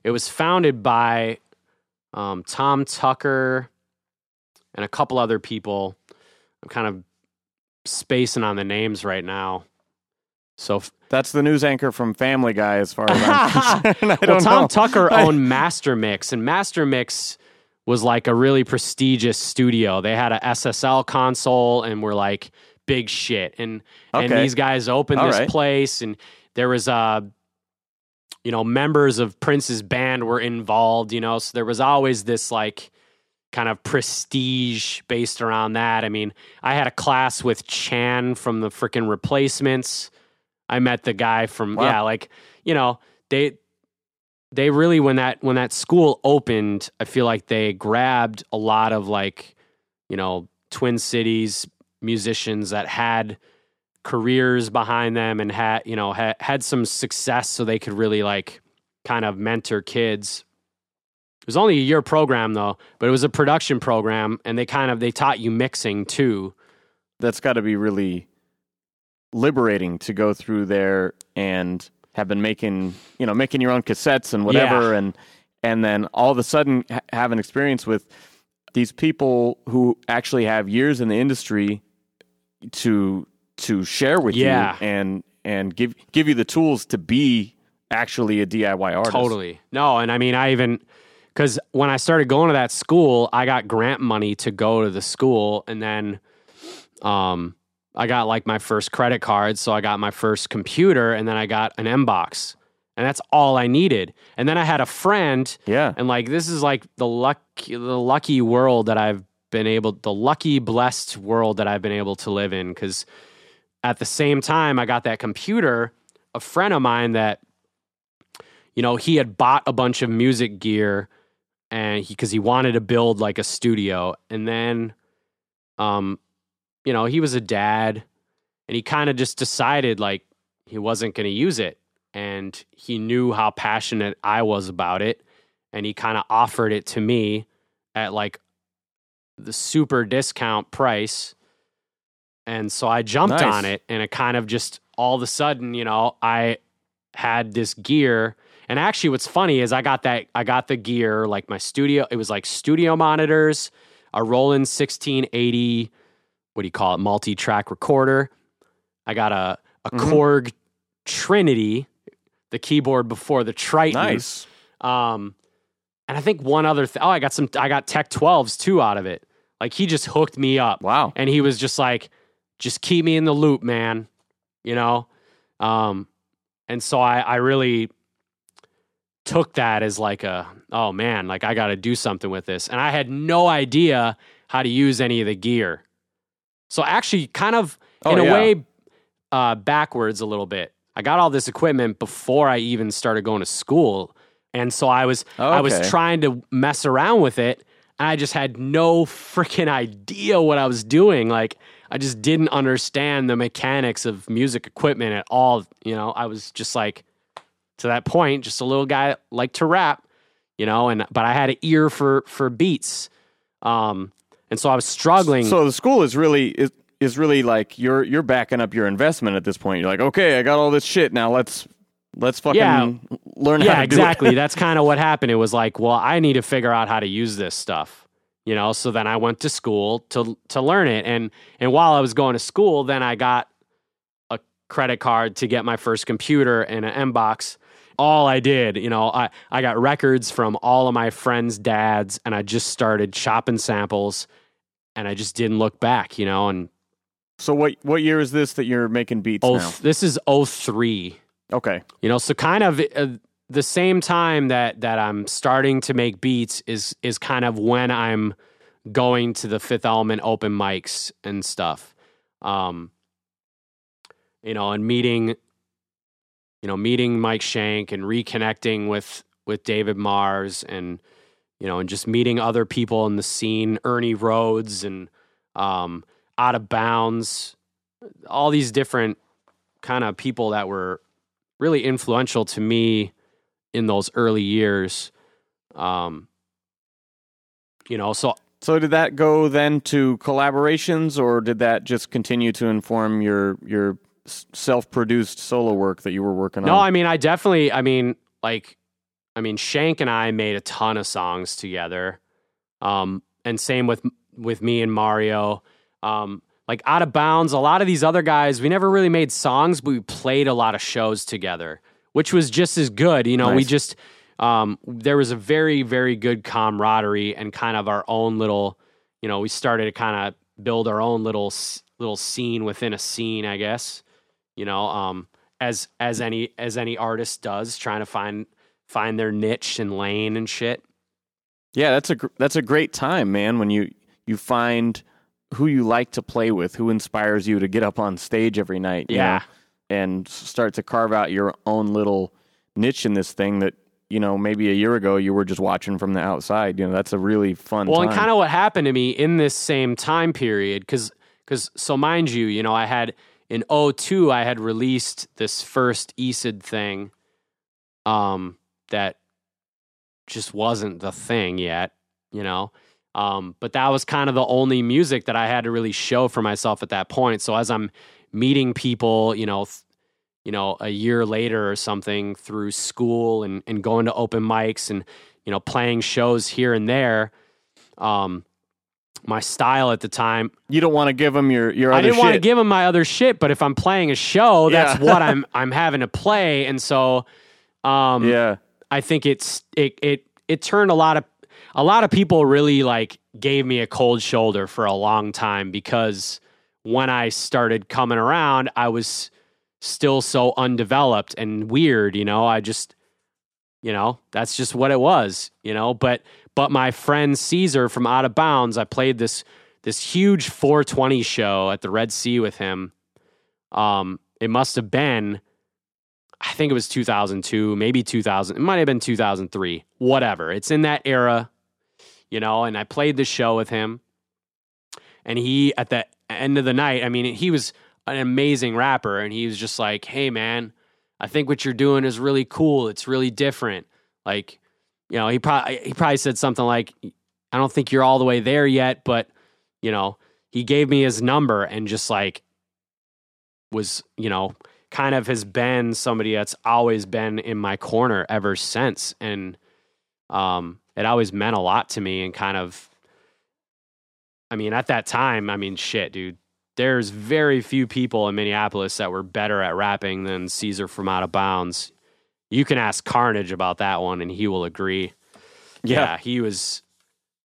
it was founded by um, Tom Tucker and a couple other people. I'm kind of spacing on the names right now. So, f- That's the news anchor from Family Guy, as far as I'm concerned. I well, Tom know. Tucker owned Master Mix, and Master Mix was like a really prestigious studio. They had a SSL console and were like big shit. And and these guys opened All this right. place, and there was uh you know members of Prince's band were involved. You know, so there was always this like kind of prestige based around that. I mean, I had a class with Chan from the freaking Replacements. I met the guy from Wow. yeah, like you know they they really when that when that school opened, I feel like they grabbed a lot of like you know Twin Cities musicians that had careers behind them and had you know had had some success, so they could really like kind of mentor kids. It was only a year program though, but it was a production program, and they kind of they taught you mixing too. That's got to be really liberating to go through there and have been making you know making your own cassettes and whatever Yeah. and and then all of a sudden ha- have an experience with these people who actually have years in the industry to to share with Yeah. you and and give give you the tools to be actually a DIY artist. Totally. No, and I mean, I even because when I started going to that school, I got grant money to go to the school, and then um, I got like my first credit card, so I got my first computer, and then I got an M box, and that's all I needed. And then I had a friend, Yeah. and like this is like the lucky the lucky world that I've been able the lucky blessed world that I've been able to live in because at the same time I got that computer a friend of mine that you know he had bought a bunch of music gear and he cuz he wanted to build like a studio. And then um you know he was a dad and he kind of just decided like he wasn't going to use it. And he knew how passionate I was about it and he kind of offered it to me at like the super discount price. And so I jumped Nice. on it and it kind of just all of a sudden you know I had this gear and actually what's funny is I got that I got the gear like my studio it was like studio monitors a Roland 1680 what do you call it multi-track recorder I got a a Mhm. Korg Trinity the keyboard before the Triton Nice. um, and I think one other thing. Oh, I got some. I got Tech 12s too out of it. Like he just hooked me up, Wow. and he was just like, "Just keep me in the loop, man." You know, um, and so I, I really took that as like a, oh man, like I got to do something with this, and I had no idea how to use any of the gear. So actually, kind of Oh, in a yeah. way, uh, backwards a little bit. I got all this equipment before I even started going to school and so I was I was trying to mess around with it, and I just had no freaking idea what I was doing. Like I just didn't understand the mechanics of music equipment at all. You know, I was just like to that point, just a little guy like to rap, you know, and but I had an ear for for beats. Um and so I was struggling. So the school is really is, is really like you're you're backing up your investment at this point. You're like, okay, I got all this shit now. Let's let's fucking Yeah. learn how yeah, to exactly. do it. That's kind of what happened. It was like, well, I need to figure out how to use this stuff. You know, so then I went to school to to learn it. And and while I was going to school, then I got a credit card to get my first computer and an M box. All I did, you know, I, I got records from all of my friends' dads and I just started chopping samples and I just didn't look back, you know, and So what what year is this that you're making beats oh now? this is 03. Okay. You know, so kind of uh, the same time that that I'm starting to make beats is is kind of when I'm going to the Fifth Element open mics and stuff. Um, you know, and meeting, you know, meeting Mike Shank and reconnecting with with David Mars and you know, and just meeting other people in the scene, Ernie Rhodes and um, Out of Bounds, all these different kind of people that were really influential to me in those early years. Um, you know, so So did that go then to collaborations, or did that just continue to inform your your self-produced solo work that you were working on? no. I mean, I definitely, I mean, like, I mean, Shank and I made a ton of songs together. Um, and same with with me and Mario. Um, like out of bounds, a lot of these other guys, we never really made songs, but we played a lot of shows together, which was just as good. You know, we just um, there was a very very good camaraderie and kind of our own little. You know, we started to kind of build our own little little scene within a scene, I guess. You know, um, as as any as any artist does, trying to find find their niche and lane and shit. Yeah, that's a gr- that's a great time, man. When you you find who you like to play with, who inspires you to get up on stage every night, you Yeah. know, and start to carve out your own little niche in this thing that you know maybe a year ago you were just watching from the outside. You know, that's a really fun. Well, time. and kind of what happened to me in this same time period, because because so mind you, you know, I had in 02, I had released this first ECID thing, um, that just wasn't the thing yet, you know. Um, but that was kind of the only music that I had to really show for myself at that point. So as I'm meeting people, you know, th- you know, a year later or something through school and, and going to open mics and, you know, playing shows here and there. Um, my style at the time, you don't want to give them your your I didn't want to give them my other shit, but if I'm playing a show, that's Yeah. what I'm I'm having to play. And so um yeah, I think it's it it it turned a lot of a lot of people really like gave me a cold shoulder for a long time because when I started coming around, I was still so undeveloped and weird, you know. I just you know, that's just what it was, you know, but but my friend Caesar from Out of Bounds, I played this this huge 420 show at the Red Sea with him. Um it must have been I think it was 2002, maybe 2000. It might have been 2003. Whatever. It's in that era, you know, and I played the show with him. And he at the end of the night, I mean, he was an amazing rapper and he was just like, "Hey man, I think what you're doing is really cool. It's really different." Like, you know, he probably he probably said something like, "I don't think you're all the way there yet, but, you know, he gave me his number and just like was, you know, kind of has been somebody that's always been in my corner ever since. And um it always meant a lot to me and kind of I mean at that time I mean shit dude there's very few people in Minneapolis that were better at rapping than Caesar from Out of Bounds you can ask Carnage about that one and he will agree yeah, he was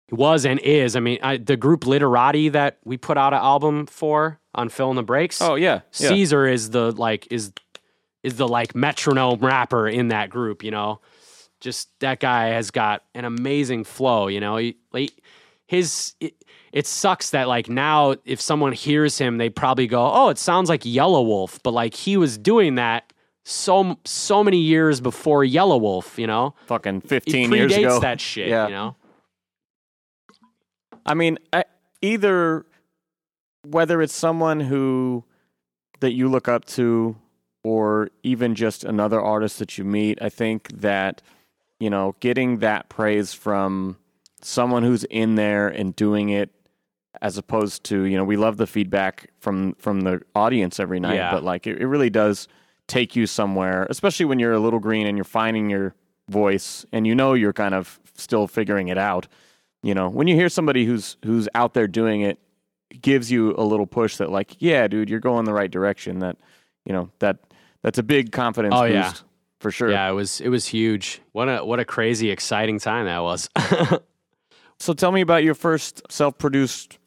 he was and is I mean I, the group Literati that we put out an album for on Fill in the Breaks Oh yeah, yeah. Caesar is the like is is the like metronome rapper in that group, you know. Just that guy has got an amazing flow, you know. He, like his it, it sucks that like now if someone hears him they probably go, "Oh, it sounds like Yelawolf," but like he was doing that so so many years before Yelawolf, you know. Fucking He 15 predates years ago. that shit, Yeah. you know. I mean, I, either whether it's someone who that you look up to or even just another artist that you meet, I think that you know, getting that praise from someone who's in there and doing it as opposed to, you know, we love the feedback from from the audience every night, Yeah. but like it, it really does take you somewhere, especially when you're a little green and you're finding your voice and you know you're kind of still figuring it out. You know, when you hear somebody who's who's out there doing it, it gives you a little push that like, yeah, dude, you're going the right direction. That you know that that's a big confidence Oh, boost yeah. for sure. Yeah, it was it was huge. What a what a crazy exciting time that was. So tell me about your first self-produced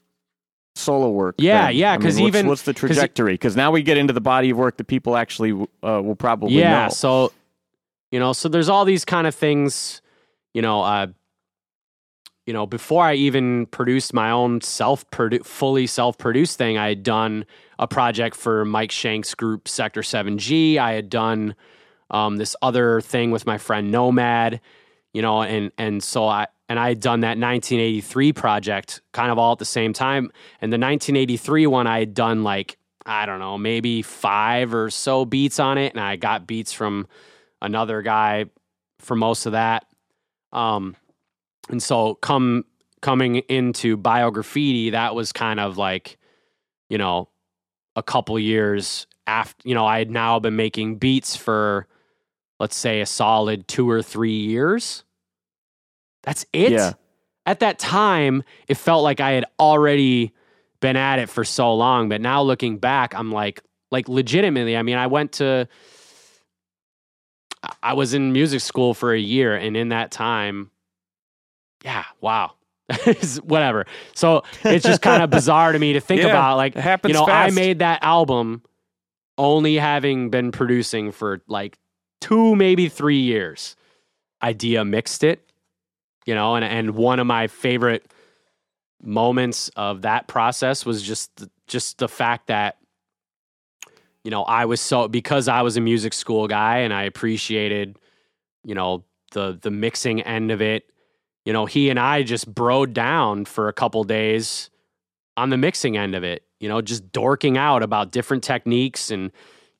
solo work. Yeah, yeah, I mean, even- what's the trajectory? Because now we get into the body of work that people actually uh, will probably yeah, know. so you know, so there's all these kind of things, you know, uh you know, before I even produced my own self fully self-produced thing, I had done a project for Mike Shank's group Sector 7G. I had done um, this other thing with my friend Nomad, you know, and and so I and I had done that 1983 project kind of all at the same time. And the 1983 one, I had done like I don't know, maybe five or so beats on it, and I got beats from another guy for most of that. Um, and so come coming into biograffiti, that was kind of like, you know, a couple years after. You know, I had now been making beats for, let's say, a solid two or three years. That's it. Yeah. At that time, it felt like I had already been at it for so long, but now looking back, I'm like, like legitimately. I mean, I went to, I was in music school for a year, and in that time, yeah, wow, whatever. So it's just kind of bizarre to me to think Yeah, about, like, you know, I made that album only having been producing for like two, maybe three years. Eyedea mixed it, you know, and and one of my favorite moments of that process was just just the fact that you know I was so because I was a music school guy and I appreciated you know the the mixing end of it. You know, he and I just broed down for a couple days on the mixing end of it. You know, just dorking out about different techniques and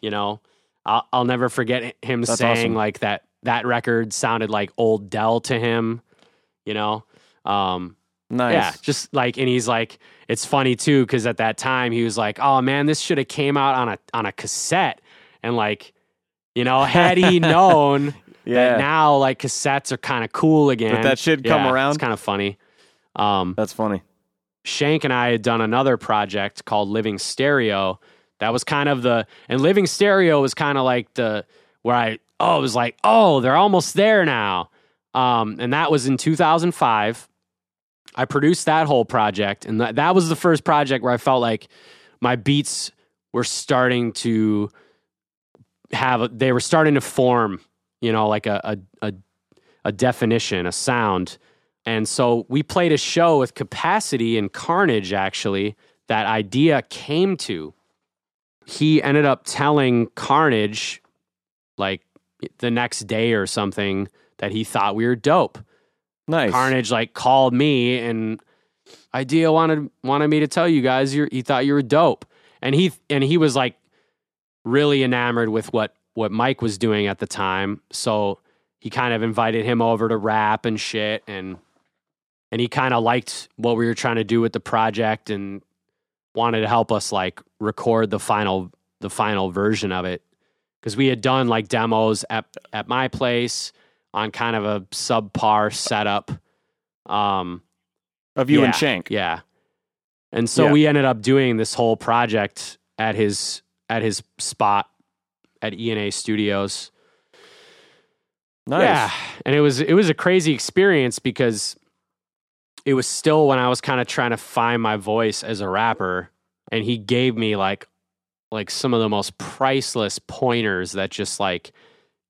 you know, I'll, I'll never forget him That's saying awesome. like that that record sounded like old Dell to him. You know, um, nice. yeah, just like, and he's like, it's funny too because at that time he was like, "Oh man, this should have came out on a on a cassette," and like, you know, had he known yeah. that now like cassettes are kind of cool again, That that should come yeah, around? It's kind of funny. Um, That's funny. Shank and I had done another project called Living Stereo. That was kind of the and Living Stereo was kind of like the where I oh it was like oh they're almost there now. Um, and that was in 2005. I produced that whole project, and that was the first project where I felt like my beats were starting to have they were starting to form, you know, like a a, a, a definition, a sound. And so we played a show with Capacity and Carnage, actually, that Eyedea came to. He ended up telling Carnage, like the next day or something, that he thought we were dope. Nice. Carnage like called me and Eyedea wanted wanted me to tell you guys he thought you were dope. And he and he was like really enamored with what what Mike was doing at the time. So he kind of invited him over to rap and shit and and he kind of liked what we were trying to do with the project and wanted to help us like record the final the final version of it because we had done like demos at at my place on kind of a subpar setup um of you yeah, and Shank. yeah and so Yeah. we ended up doing this whole project at his at his spot at ENA Studios Nice. yeah, and it was it was a crazy experience because it was still when I was kind of trying to find my voice as a rapper, and he gave me like like some of the most priceless pointers that just like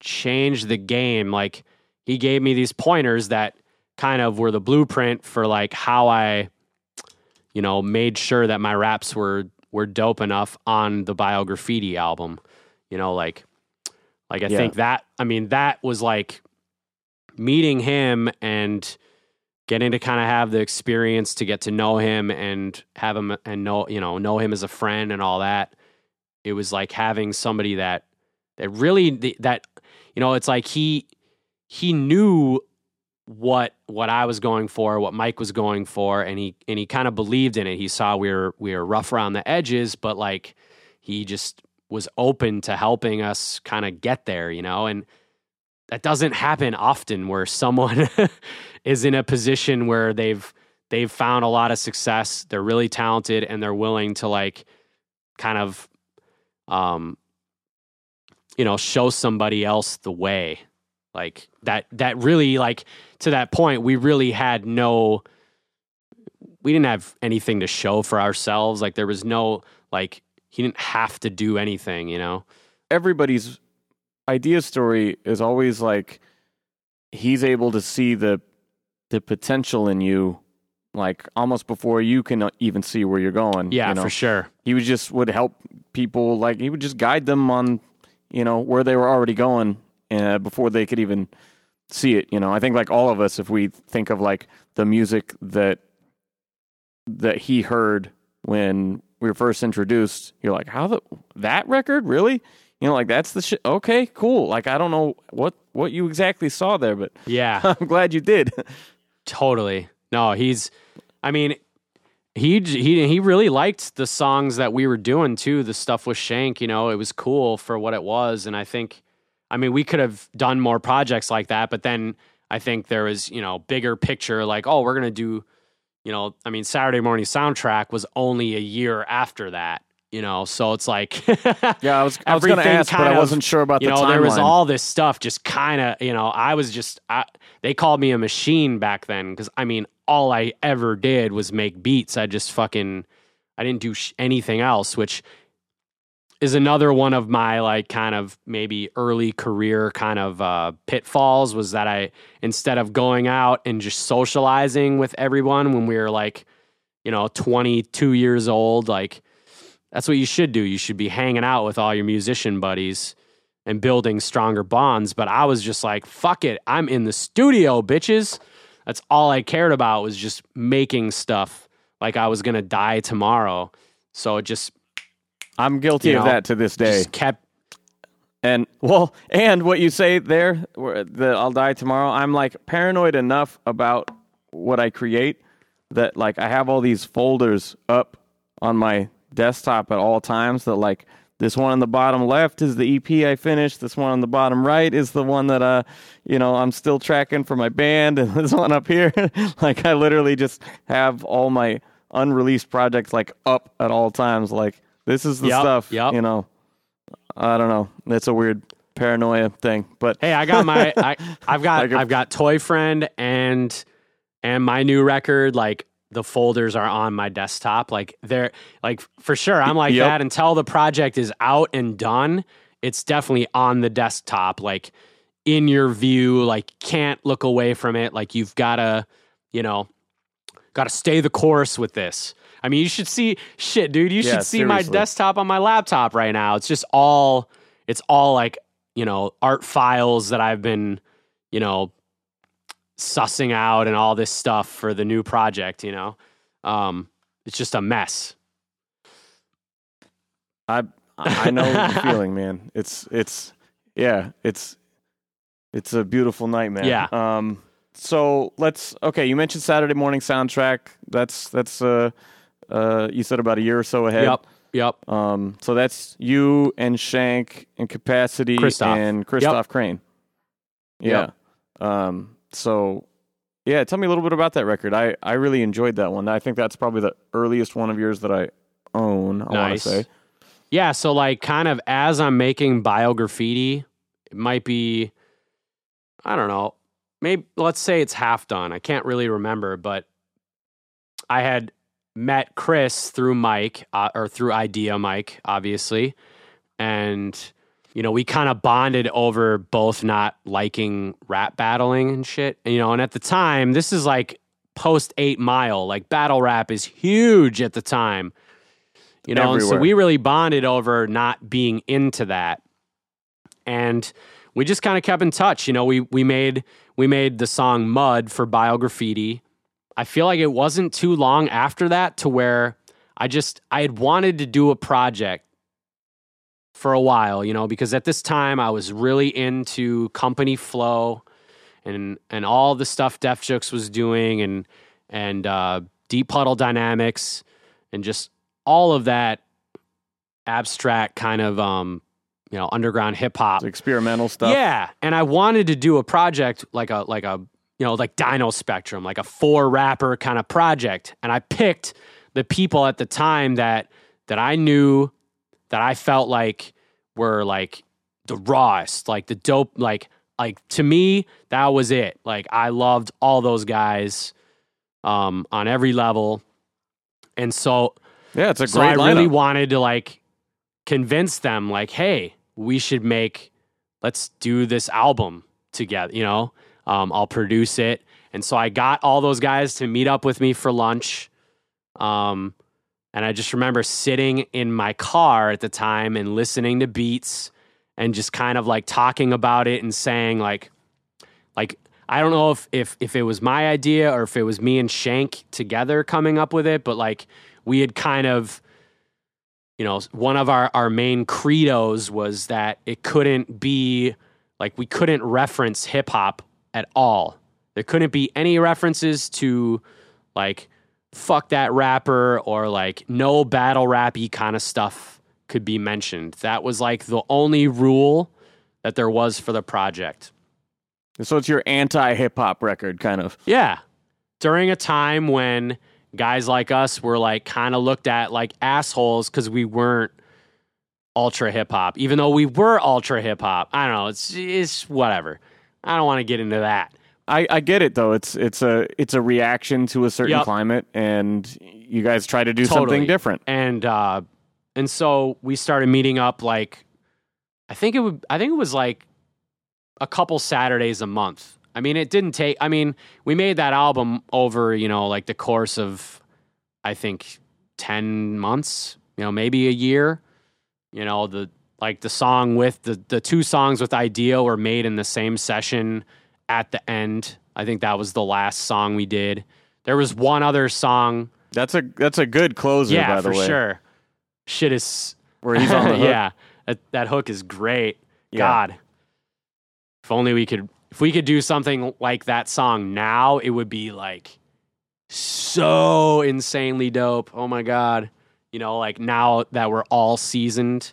changed the game. Like he gave me these pointers that kind of were the blueprint for like how I, you know, made sure that my raps were were dope enough on the Biograffiti album. You know, like Like I Yeah. think that I mean that was like meeting him and getting to kind of have the experience to get to know him and have him and know you know know him as a friend and all that. It was like having somebody that that really that you know it's like he he knew what what I was going for, what Mike was going for, and he and he kind of believed in it. He saw we were we were rough around the edges, but like he just was open to helping us kind of get there, you know, and that doesn't happen often where someone is in a position where they've they've found a lot of success, they're really talented and they're willing to like kind of um you know, show somebody else the way. Like that that really like to that point we really had no we didn't have anything to show for ourselves. Like there was no like he didn't have to do anything, you know. everybody's Eyedea story is always like he's able to see the the potential in you like almost before you can uh, even see where you're going Yeah, you know? for sure. he would just would help people like he would just guide them on you know where they were already going uh, before they could even see it you know i think like all of us if we think of like the music that that he heard when we were first introduced you're like how the that record really you know like that's the shit okay cool like i don't know what what you exactly saw there but Yeah. i'm glad you did Totally. No, he's. I mean, he he he really liked the songs that we were doing too. The stuff with Shank, you know, it was cool for what it was, and I think, I mean, we could have done more projects like that, but then I think there was you know bigger picture, like oh, we're gonna do, you know, I mean, Saturday Morning Soundtrack was only a year after that, you know, so it's like yeah i was i was gonna Everything ask but kind i of- wasn't sure about you the know, there was all this stuff just kind of, you know, I was just, I, they called me a machine back then because I mean, all I ever did was make beats. I just fucking, I didn't do sh- anything else, which is another one of my like kind of maybe early career kind of uh, pitfalls was that I, instead of going out and just socializing with everyone when we were like, you know, 22 years old, like, that's what you should do. You should be hanging out with all your musician buddies and building stronger bonds. But I was just like, fuck it. I'm in the studio, bitches. That's all I cared about was just making stuff like I was going to die tomorrow. So it just, i'm guilty of know, that to this day just kept, And well, and what you say there, that I'll die tomorrow. I'm like paranoid enough about what I create that like I have all these folders up on my desktop at all times. That like this one on the bottom left is the EP I finished. This one on the bottom right is the one that uh you know I'm still tracking for my band, and this one up here, like I literally just have all my unreleased projects like up at all times. Like this is the Yep, stuff, yep. you know. I don't know. That's a weird paranoia thing, but hey, I got my, I, I've got, Like a- I've got Toy Friend and, and my new record. Like the folders are on my desktop. Like they're like for sure. I'm like Yep. that until the project is out and done. It's definitely on the desktop, like in your view. Like can't look away from it. Like you've got to, you know, got to stay the course with this. I mean, you should see shit, dude. You Yeah, should see my desktop on my laptop right now. It's just all, it's all like you know art files that I've been, you know, sussing out and all this stuff for the new project. You know, um, it's just a mess. I I know the feeling, man. It's it's yeah, it's it's a beautiful night, man. Yeah. Um. So let's okay. You mentioned Saturday morning soundtrack. That's that's uh uh you said about a year or so ahead. Yep, yep. Um. So that's you and Shank and Capacity Kristoff. and Kristoff Krane. Yeah. Yep. Um. So. Yeah, tell me a little bit about that record. I, I really enjoyed that one. I think that's probably the earliest one of yours that I own. I want Nice. to say. Yeah, so like kind of as I'm making biograffiti, it might be I don't know. Maybe let's say it's half done. I can't really remember, but I had met Chris through Mike uh, or through Eyedea Mike, obviously. And you know, we kind of bonded over both not liking rap battling and shit. You know, and at the time, this is like post 8 Mile, like battle rap is huge at the time. You know, and so we really bonded over not being into that. and we just kind of kept in touch. You know, we we made we made the song Mud for Biograffiti. I feel like it wasn't too long after that to where I just I had wanted to do a project for a while, you know, because at this time I was really into company flow and and all the stuff Def Jux was doing and and uh, deep puddle dynamics and just all of that abstract kind of um you know underground hip hop. Experimental stuff. Yeah, and I wanted to do a project like a like a you know like Dino Spectrum, like a four rapper kind of project, and I picked the people at the time that that I knew that I felt like were like the rawest, like the dope, like like to me that was it. Like I loved all those guys um, on every level, and so yeah, it's a so great. I lineup. really wanted to like convince them, like, hey, we should make, let's do this album together. You know, um, I'll produce it, and so I got all those guys to meet up with me for lunch. Um, and I just remember sitting in my car at the time and listening to beats and just kind of like talking about it and saying like like I don't know if if if it was my idea or if it was me and Shank together coming up with it, but like we had kind of you know, one of our our main credos was that it couldn't be like we couldn't reference hip hop at all. There couldn't be any references to like fuck that rapper or like no battle rappy kind of stuff could be mentioned. That was like the only rule that there was for the project. So it's your anti hip hop record, kind of. Yeah. During a time when guys like us were like kind of looked at like assholes because we weren't ultra hip hop, even though we were ultra hip hop. I don't know. It's it's whatever. I don't want to get into that. I, I get it though. It's it's a it's a reaction to a certain Yep. climate, and you guys try to do Totally. something different. and uh and so we started meeting up like i think it would i think it was like a couple saturdays a month i mean it didn't take i mean we made that album over you know like the course of i think 10 months you know maybe a year you know the like the song with the the two songs with Eyedea were made in the same session at the end i think that was the last song we did there was one other song That's a that's a good closer, yeah, by the for way. sure. Shit is Where he's on the hook. yeah, that, that hook is great. Yeah. God, if only we could. If we could do something like that song now, it would be like so insanely dope. Oh my god, you know, like now that we're all seasoned,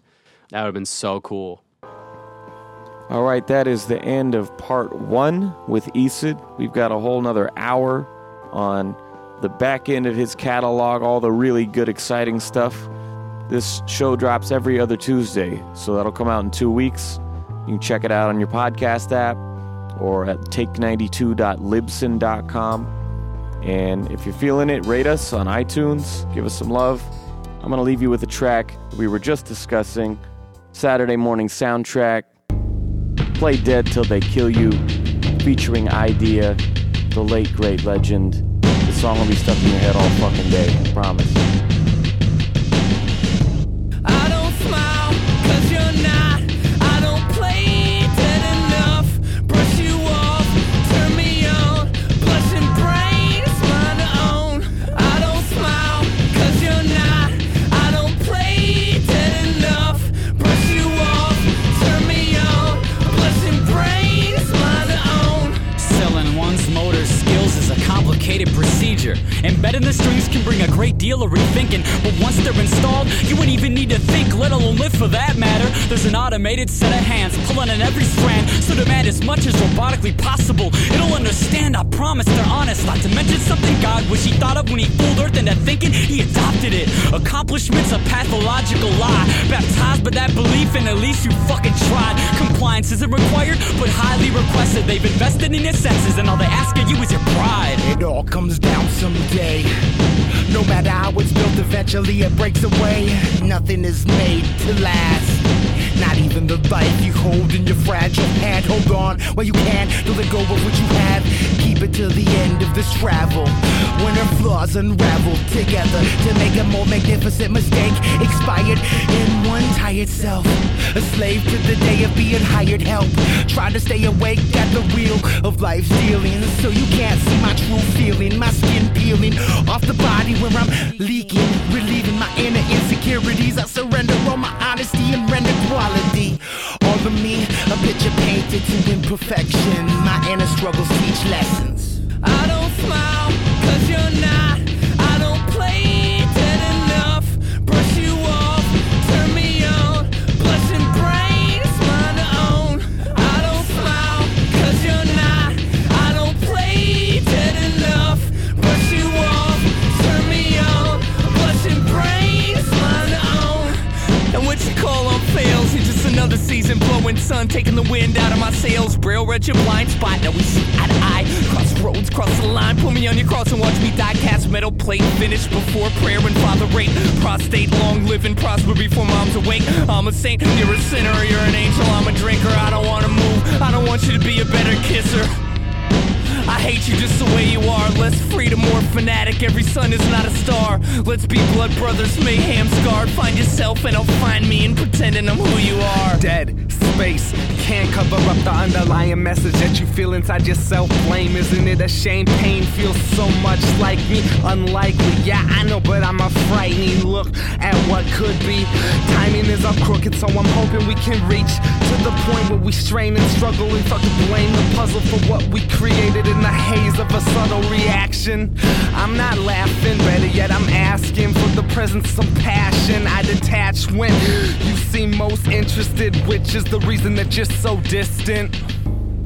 that would have been so cool. All right, that is the end of part one with ECID. We've got a whole nother hour on the back end of his catalog, all the really good, exciting stuff. This show drops every other Tuesday, so that'll come out in two weeks. You can check it out on your podcast app or at take92.libsyn.com. And if you're feeling it, rate us on iTunes, give us some love. I'm going to leave you with a track we were just discussing Saturday morning soundtrack Play Dead Till They Kill You, featuring Eyedea, the late great legend. The song will be stuck in your head all fucking day, I promise. Embedding the strings can bring a great deal of rethinking, but once they're installed, you wouldn't even need to think, let alone live for that matter. There's an automated set of hands pulling on every strand, so demand as much as robotically possible. It'll understand, I promise they're honest. Not to mention something God wish he thought of when he fooled Earth into thinking he adopted it. Accomplishment's a pathological lie. Baptized by that belief, and at least you fucking tried. Compliance isn't required, but highly requested. They've invested in your senses, and all they ask of you is your pride. It all comes down someday. No matter how it's built, eventually it breaks away. Nothing is made to last. Not even the life you hold in your fragile hand. Hold on while you can to let go of what you have. It to the end of this travel. When our flaws unravel together to make a more magnificent mistake. Expired in one tired self. A slave to the day of being hired help. Trying to stay awake at the wheel of life's dealings. So you can't see my true feeling. My skin peeling off the body where I'm leaking. Relieving my inner insecurities. I surrender all my honesty and render quality. All of me, a picture painted to imperfection. My inner struggles teach lessons. I don't smile, another season blowing sun, taking the wind out of my sails. Braille read your blind spot, now we see eye to eye. Cross roads, cross the line, put me on your cross and watch me die. Cast metal plate, finish before prayer and father rate. Prostate, long live and prosper before mom's awake. I'm a saint, you're a sinner, you're an angel, I'm a drinker. I don't wanna move, I don't want you to be a better kisser. I hate you just the way you are. Less freedom, more fanatic. Every sun is not a star. Let's be blood brothers, mayhem scarred. Find yourself and I'll find me in pretending I'm who you are. dead space can't cover up the underlying message that you feel inside yourself blame isn't it a shame pain feels so much like me unlikely yeah i know but i'm a frightening look at what could be timing is all crooked so i'm hoping we can reach to the point where we strain and struggle and start to blame the puzzle for what we created in the haze of a subtle reaction. I'm not laughing better yet i'm asking for the presence of passion. I detach when you seem most interested which is the reason that you're so distant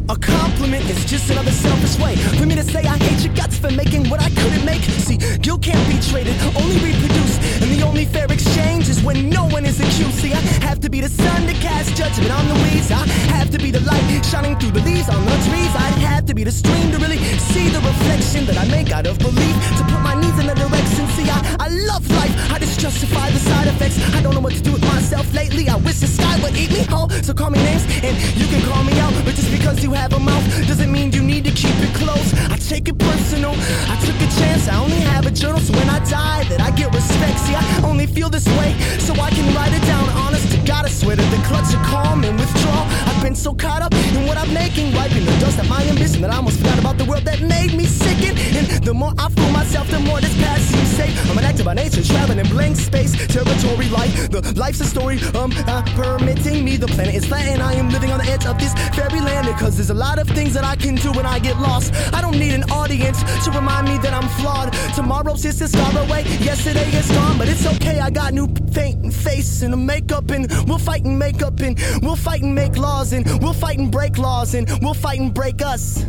A compliment is just another selfish way for me to say I hate your guts for making what I couldn't make. See, guilt can't be traded, only reproduced. And the only fair exchange is when no one is accused. See, I have to be the sun to cast judgment on the weeds. I have to be the light shining through the leaves on the trees. I'd have to be the stream to really see the reflection that I make out of belief. To put my needs in a direction. See, I, I love life. I just justify the side effects. I don't know what to do with myself lately. I wish the sky would eat me whole. So call me names and you can call me out. But just because you have a mouth doesn't mean you need to keep it close. I take it personal. I took a chance. I only have a journal, so when I die, that I get respect. See, I only feel this way, so I can write it down. Honest to God, I swear that the clutch of calm and withdrawal. I've been so caught up in what I'm making, wiping the dust of my ambition that I almost forgot about the world that made me sicken. And the more I fool myself, the more this past seems safe. I'm an actor by nature, traveling in blank space, territory like the life's a story. Um, uh, permitting me the planet is flat, and I am living on the edge of this fairyland. Because there's a lot of things that I can do when I get lost. I don't need an audience to remind me that I'm flawed. Tomorrow's just a scar away. Yesterday is gone, but it's okay. I got new faint face and a makeup, and we'll fight and make up, and we'll fight and make laws, and we'll fight and break laws, and we'll fight and break us.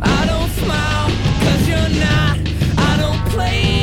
I don't smile, cause you're not. I don't play